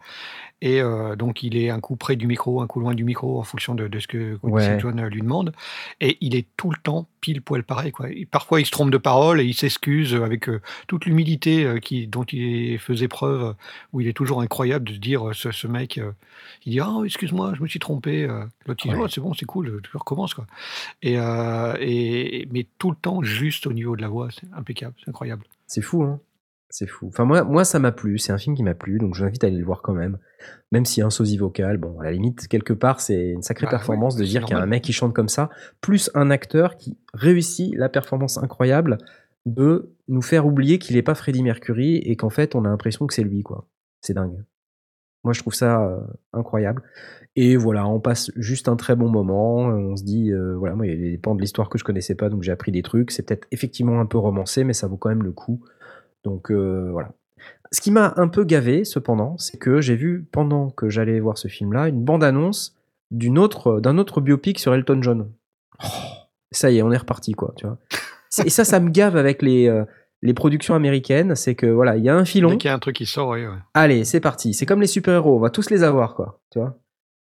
Et donc, il est un coup près du micro, un coup loin du micro, en fonction de, de ce que Ouais. Jones lui demande. Et il est tout le temps pile poil pareil. Quoi. Et parfois, il se trompe de parole et il s'excuse avec toute l'humilité qui, dont il faisait preuve, où il est toujours incroyable de se dire, ce, ce mec, il dit Ah, excuse-moi, je me suis trompé. L'autre, il dit Ouais. Oh, c'est bon, c'est cool, tu recommences. Quoi. Et, et, mais tout le temps, juste au niveau de la voix, c'est impeccable, c'est incroyable. C'est fou, hein C'est fou. Enfin, moi, moi ça m'a plu. C'est un film qui m'a plu, donc je vous invite à aller le voir quand même. Même s'il y a un sosie vocal, bon, à la limite, quelque part, c'est une sacrée Bah performance de dire qu'il y a un mec qui chante comme ça, plus un acteur qui réussit la performance incroyable de nous faire oublier qu'il n'est pas Freddie Mercury et qu'en fait, on a l'impression que c'est lui, quoi. C'est dingue. Moi, je trouve ça euh, incroyable. Et voilà, on passe juste un très bon moment. On se dit, euh, voilà, moi, il y a des pans de l'histoire que je connaissais pas, donc j'ai appris des trucs. C'est peut-être effectivement un peu romancé, mais ça vaut quand même le coup. Donc euh, voilà. Ce qui m'a un peu gavé, cependant, c'est que j'ai vu, pendant que j'allais voir ce film-là, une bande-annonce d'une autre, d'un autre biopic sur Elton John. Oh, ça y est, on est reparti, quoi, tu vois. Et ça, ça me gave avec les, euh, les productions américaines. C'est que, voilà, il y a un filon. Dès qu'il y a un truc qui sort, oui, ouais. Allez, c'est parti. C'est comme les super-héros, on va tous les avoir, quoi. Tu vois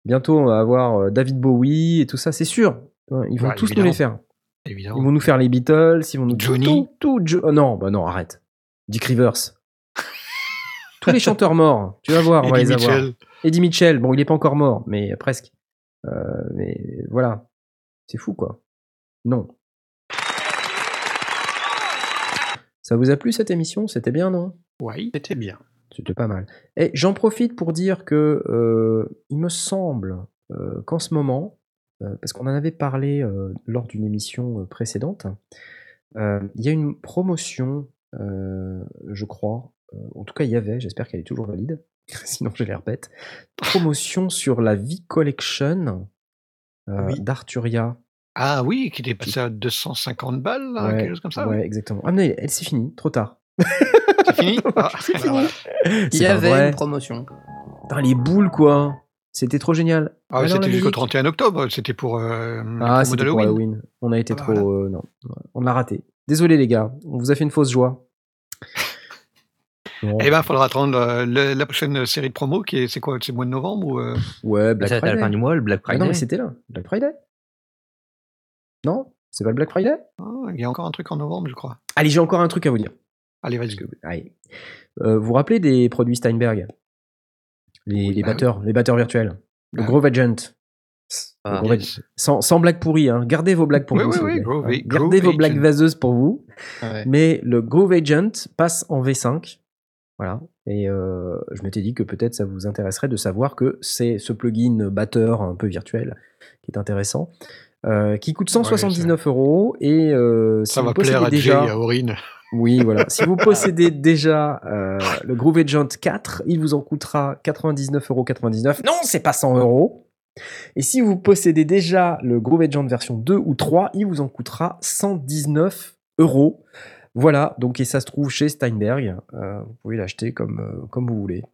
Bientôt, on va avoir euh, David Bowie et tout ça, c'est sûr. Ouais, Ils vont Ouais, tous nous les faire. évidemment. Ils vont nous faire les Beatles, ils vont nous Johnny. tout, tout, Jo- oh non, bah non, arrête. Dick Rivers. Tous les chanteurs morts, tu vas voir, on va Eddie les avoir. Mitchell. Eddie Mitchell, bon, il est pas encore mort, mais presque. Euh, mais voilà, c'est fou, quoi. Non. Ça vous a plu cette émission? C'était bien, non? Oui. C'était bien. C'était pas mal. Et j'en profite pour dire que euh, il me semble euh, qu'en ce moment, euh, parce qu'on en avait parlé lors d'une émission précédente, il y a une promotion, je crois, en tout cas il y avait, j'espère qu'elle est toujours valide, sinon je les répète, promotion sur la V-Collection euh, Oui. d'Arturia. Ah oui, qui était passé à 250 balles, quelque chose comme ça. ouais, oui. exactement. Ah mais elle, s'est finie, trop tard. C'est fini Ah, C'est bah, fini. voilà. Il y pas avait vrai. une promotion. Putain, les boules quoi C'était trop génial. Ah, Alors, c'était jusqu'au l'Amérique 31 octobre, c'était pour euh, Ah, promo c'était pour. Halloween. On a été Ah, trop. voilà. euh, non, on l'a raté. Désolé les gars, on vous a fait une fausse joie. Bon. Eh ben, il faudra attendre euh, le- la prochaine série de promos, qui est, c'est quoi, c'est le mois de novembre ou euh, Ouais, Black Ça être à la Friday. fin du mois, le Black Ah Friday. non, mais c'était là. Black Friday Non C'est pas le Black Friday? Ah, Il y a encore un truc en novembre, je crois. Allez, j'ai encore un truc à vous dire. Allez, vas-y. Euh, vous vous rappelez des produits Steinberg? Les, les bah batteurs, les batteurs virtuels. Le Bah Grove Agent. Ah, Grove yes. Agent. Sans, sans blague pourrie, hein. Gardez vos blagues pour Oui, vous. vous. Grove- Hein. Grove Gardez vos blagues vaseuses pour vous. Ouais. Mais le Grove Agent passe en V5. Voilà. Et euh, je m'étais dit que peut-être ça vous intéresserait de savoir que c'est ce plugin batteur un peu virtuel qui est intéressant. euh, qui coûte 179 euros et euh, si Ça va plaire à déjà Jay et à Aurine. Oui, voilà. Si vous possédez déjà euh, le Groove Agent 4, il vous en coûtera 99,99€. Non, c'est pas 100 euros. Et si vous possédez déjà le Groove Agent version 2 ou 3, il vous en coûtera 119 euros. Voilà, donc et ça se trouve chez Steinberg. Euh, vous pouvez l'acheter comme, euh, comme vous voulez.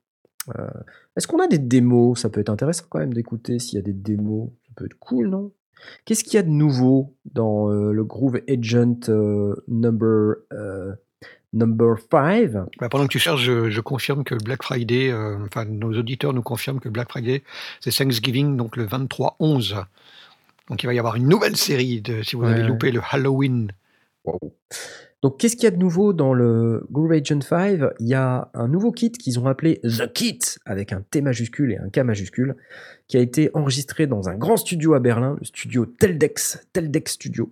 Est-ce qu'on a des démos? Ça peut être intéressant quand même d'écouter s'il y a des démos. Ça peut être cool, non? Qu'est-ce qu'il y a de nouveau dans euh, le Groove Agent euh, number, euh, number 5 Bah, pendant que tu cherches, je, je confirme que Black Friday, euh, enfin nos auditeurs nous confirment que Black Friday, c'est Thanksgiving, donc le 23-11. Donc il va y avoir une nouvelle série de, si vous Ouais, avez loupé le Halloween. Donc, qu'est-ce qu'il y a de nouveau dans le Groove Agent 5 Il y a un nouveau kit qu'ils ont appelé The Kit, avec un T majuscule et un K majuscule, qui a été enregistré dans un grand studio à Berlin, le studio Teldex, Teldex Studio.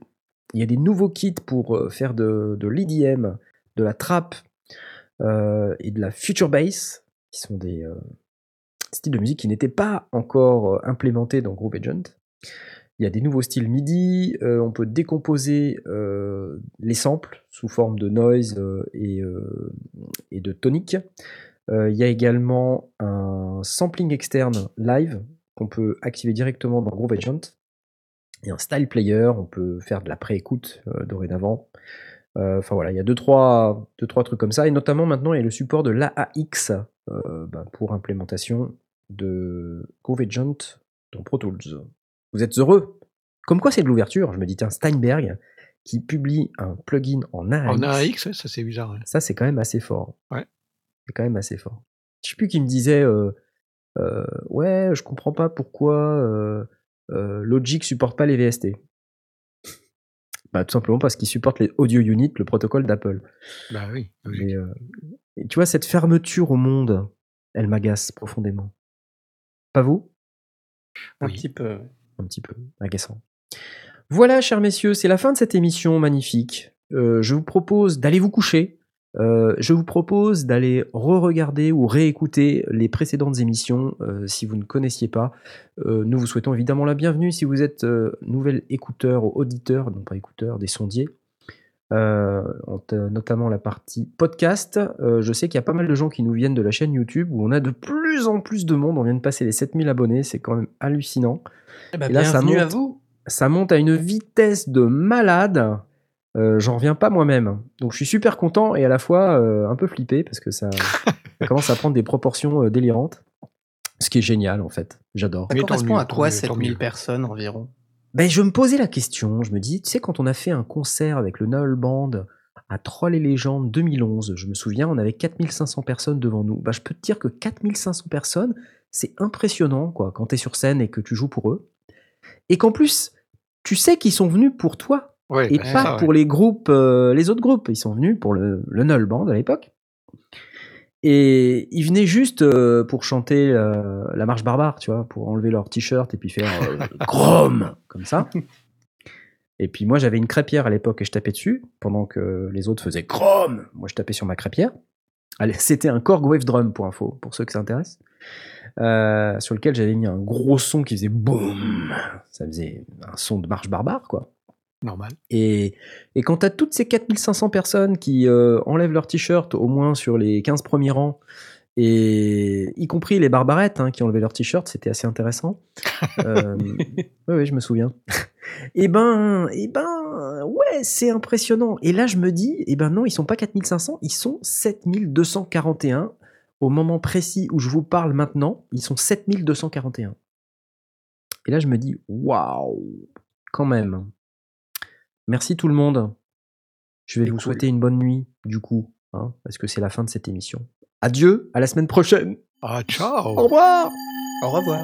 Il y a des nouveaux kits pour euh, faire de, de l'EDM, de la trap euh, et de la future bass, qui sont des euh, styles de musique qui n'étaient pas encore implémentés dans Groove Agent. Il y a des nouveaux styles MIDI, euh, on peut décomposer euh, les samples sous forme de noise euh, et, de tonique. Il y a également un sampling externe live qu'on peut activer directement dans Groove Agent. Et un style player, on peut faire de la pré-écoute dorénavant. Enfin voilà, il y a deux trois, deux, trois trucs comme ça. Et notamment maintenant, il y a le support de l'AAX bah, pour implémentation de Groove Agent dans Pro Tools. Vous êtes heureux Comme quoi c'est de l'ouverture. Je me dis, tiens, Steinberg qui publie un plugin en AAX. En AX, ouais, ça c'est bizarre. ouais. Ça, c'est quand même assez fort. Ouais. C'est quand même assez fort. Je sais plus qui me disait, euh, euh, ouais, je comprends pas pourquoi euh, euh, Logic supporte pas les VST. Bah, tout simplement parce qu'il supporte les audio units, le protocole d'Apple. Bah oui. Et, euh, et tu vois, cette fermeture au monde, elle m'agace profondément. Pas vous? Un Oui. petit peu. Un petit peu agaçant. Voilà, chers messieurs, c'est la fin de cette émission magnifique. Euh, je vous propose d'aller vous coucher. Euh, je vous propose d'aller re-regarder ou réécouter les précédentes émissions euh, si vous ne connaissiez pas. Nous vous souhaitons évidemment la bienvenue si vous êtes nouvel écouteur ou auditeur, non pas écouteur, des sondiers. Euh, notamment la partie podcast. Euh, je sais qu'il y a pas mal de gens qui nous viennent de la chaîne YouTube où on a de plus en plus de monde. On vient de passer les 7000 abonnés, c'est quand même hallucinant. Eh ben, Et là, ça bienvenue à monte. vous. Ça monte à une vitesse de malade. Euh, J'en reviens pas moi-même. Donc je suis super content et à la fois euh, un peu flippé parce que ça, ça commence à prendre des proportions euh, délirantes. Ce qui est génial en fait. J'adore. Ça correspond mieux, à quoi mieux, tant 7000 mieux. personnes environ? Ben, je me posais la question. Je me dis, tu sais, quand on a fait un concert avec le Null Band à Troll et Légendes 2011, je me souviens, on avait 4500 personnes devant nous. Ben, je peux te dire que 4500 personnes, c'est impressionnant quoi, quand tu es sur scène et que tu joues pour eux. Et qu'en plus, tu sais qu'ils sont venus pour toi et pas ça, ouais. pour les groupes, euh, les autres groupes. Ils sont venus pour le, le Null Band à l'époque. Et ils venaient juste euh, pour chanter euh, la marche barbare, tu vois, pour enlever leur t-shirt et puis faire euh, Grom comme ça. Et puis moi j'avais une crêpière à l'époque et je tapais dessus pendant que les autres faisaient Grom. Moi je tapais sur ma crêpière. C'était un Korg Wave Drum pour info, pour ceux que ça intéresse. Euh, sur lequel j'avais mis un gros son qui faisait boum. Ça faisait un son de marche barbare, quoi. Normal. Et, et quand tu as toutes ces 4500 personnes qui euh, enlèvent leur t-shirt au moins sur les 15 premiers rangs, et y compris les barbarettes hein, qui enlevaient leur t-shirt, c'était assez intéressant. Euh, oui, oui, je me souviens. et ben, et ben, ouais, c'est impressionnant. Et là, je me dis, et ben non, ils sont pas 4500, ils sont 7241. Au moment précis où je vous parle maintenant, ils sont 7241. Et là, je me dis, waouh, quand même. Merci tout le monde. Je vais C'est vous cool. souhaiter une bonne nuit, du coup, hein, parce que c'est la fin de cette émission. Adieu, à la semaine prochaine. Ah, ciao Au revoir. Au revoir.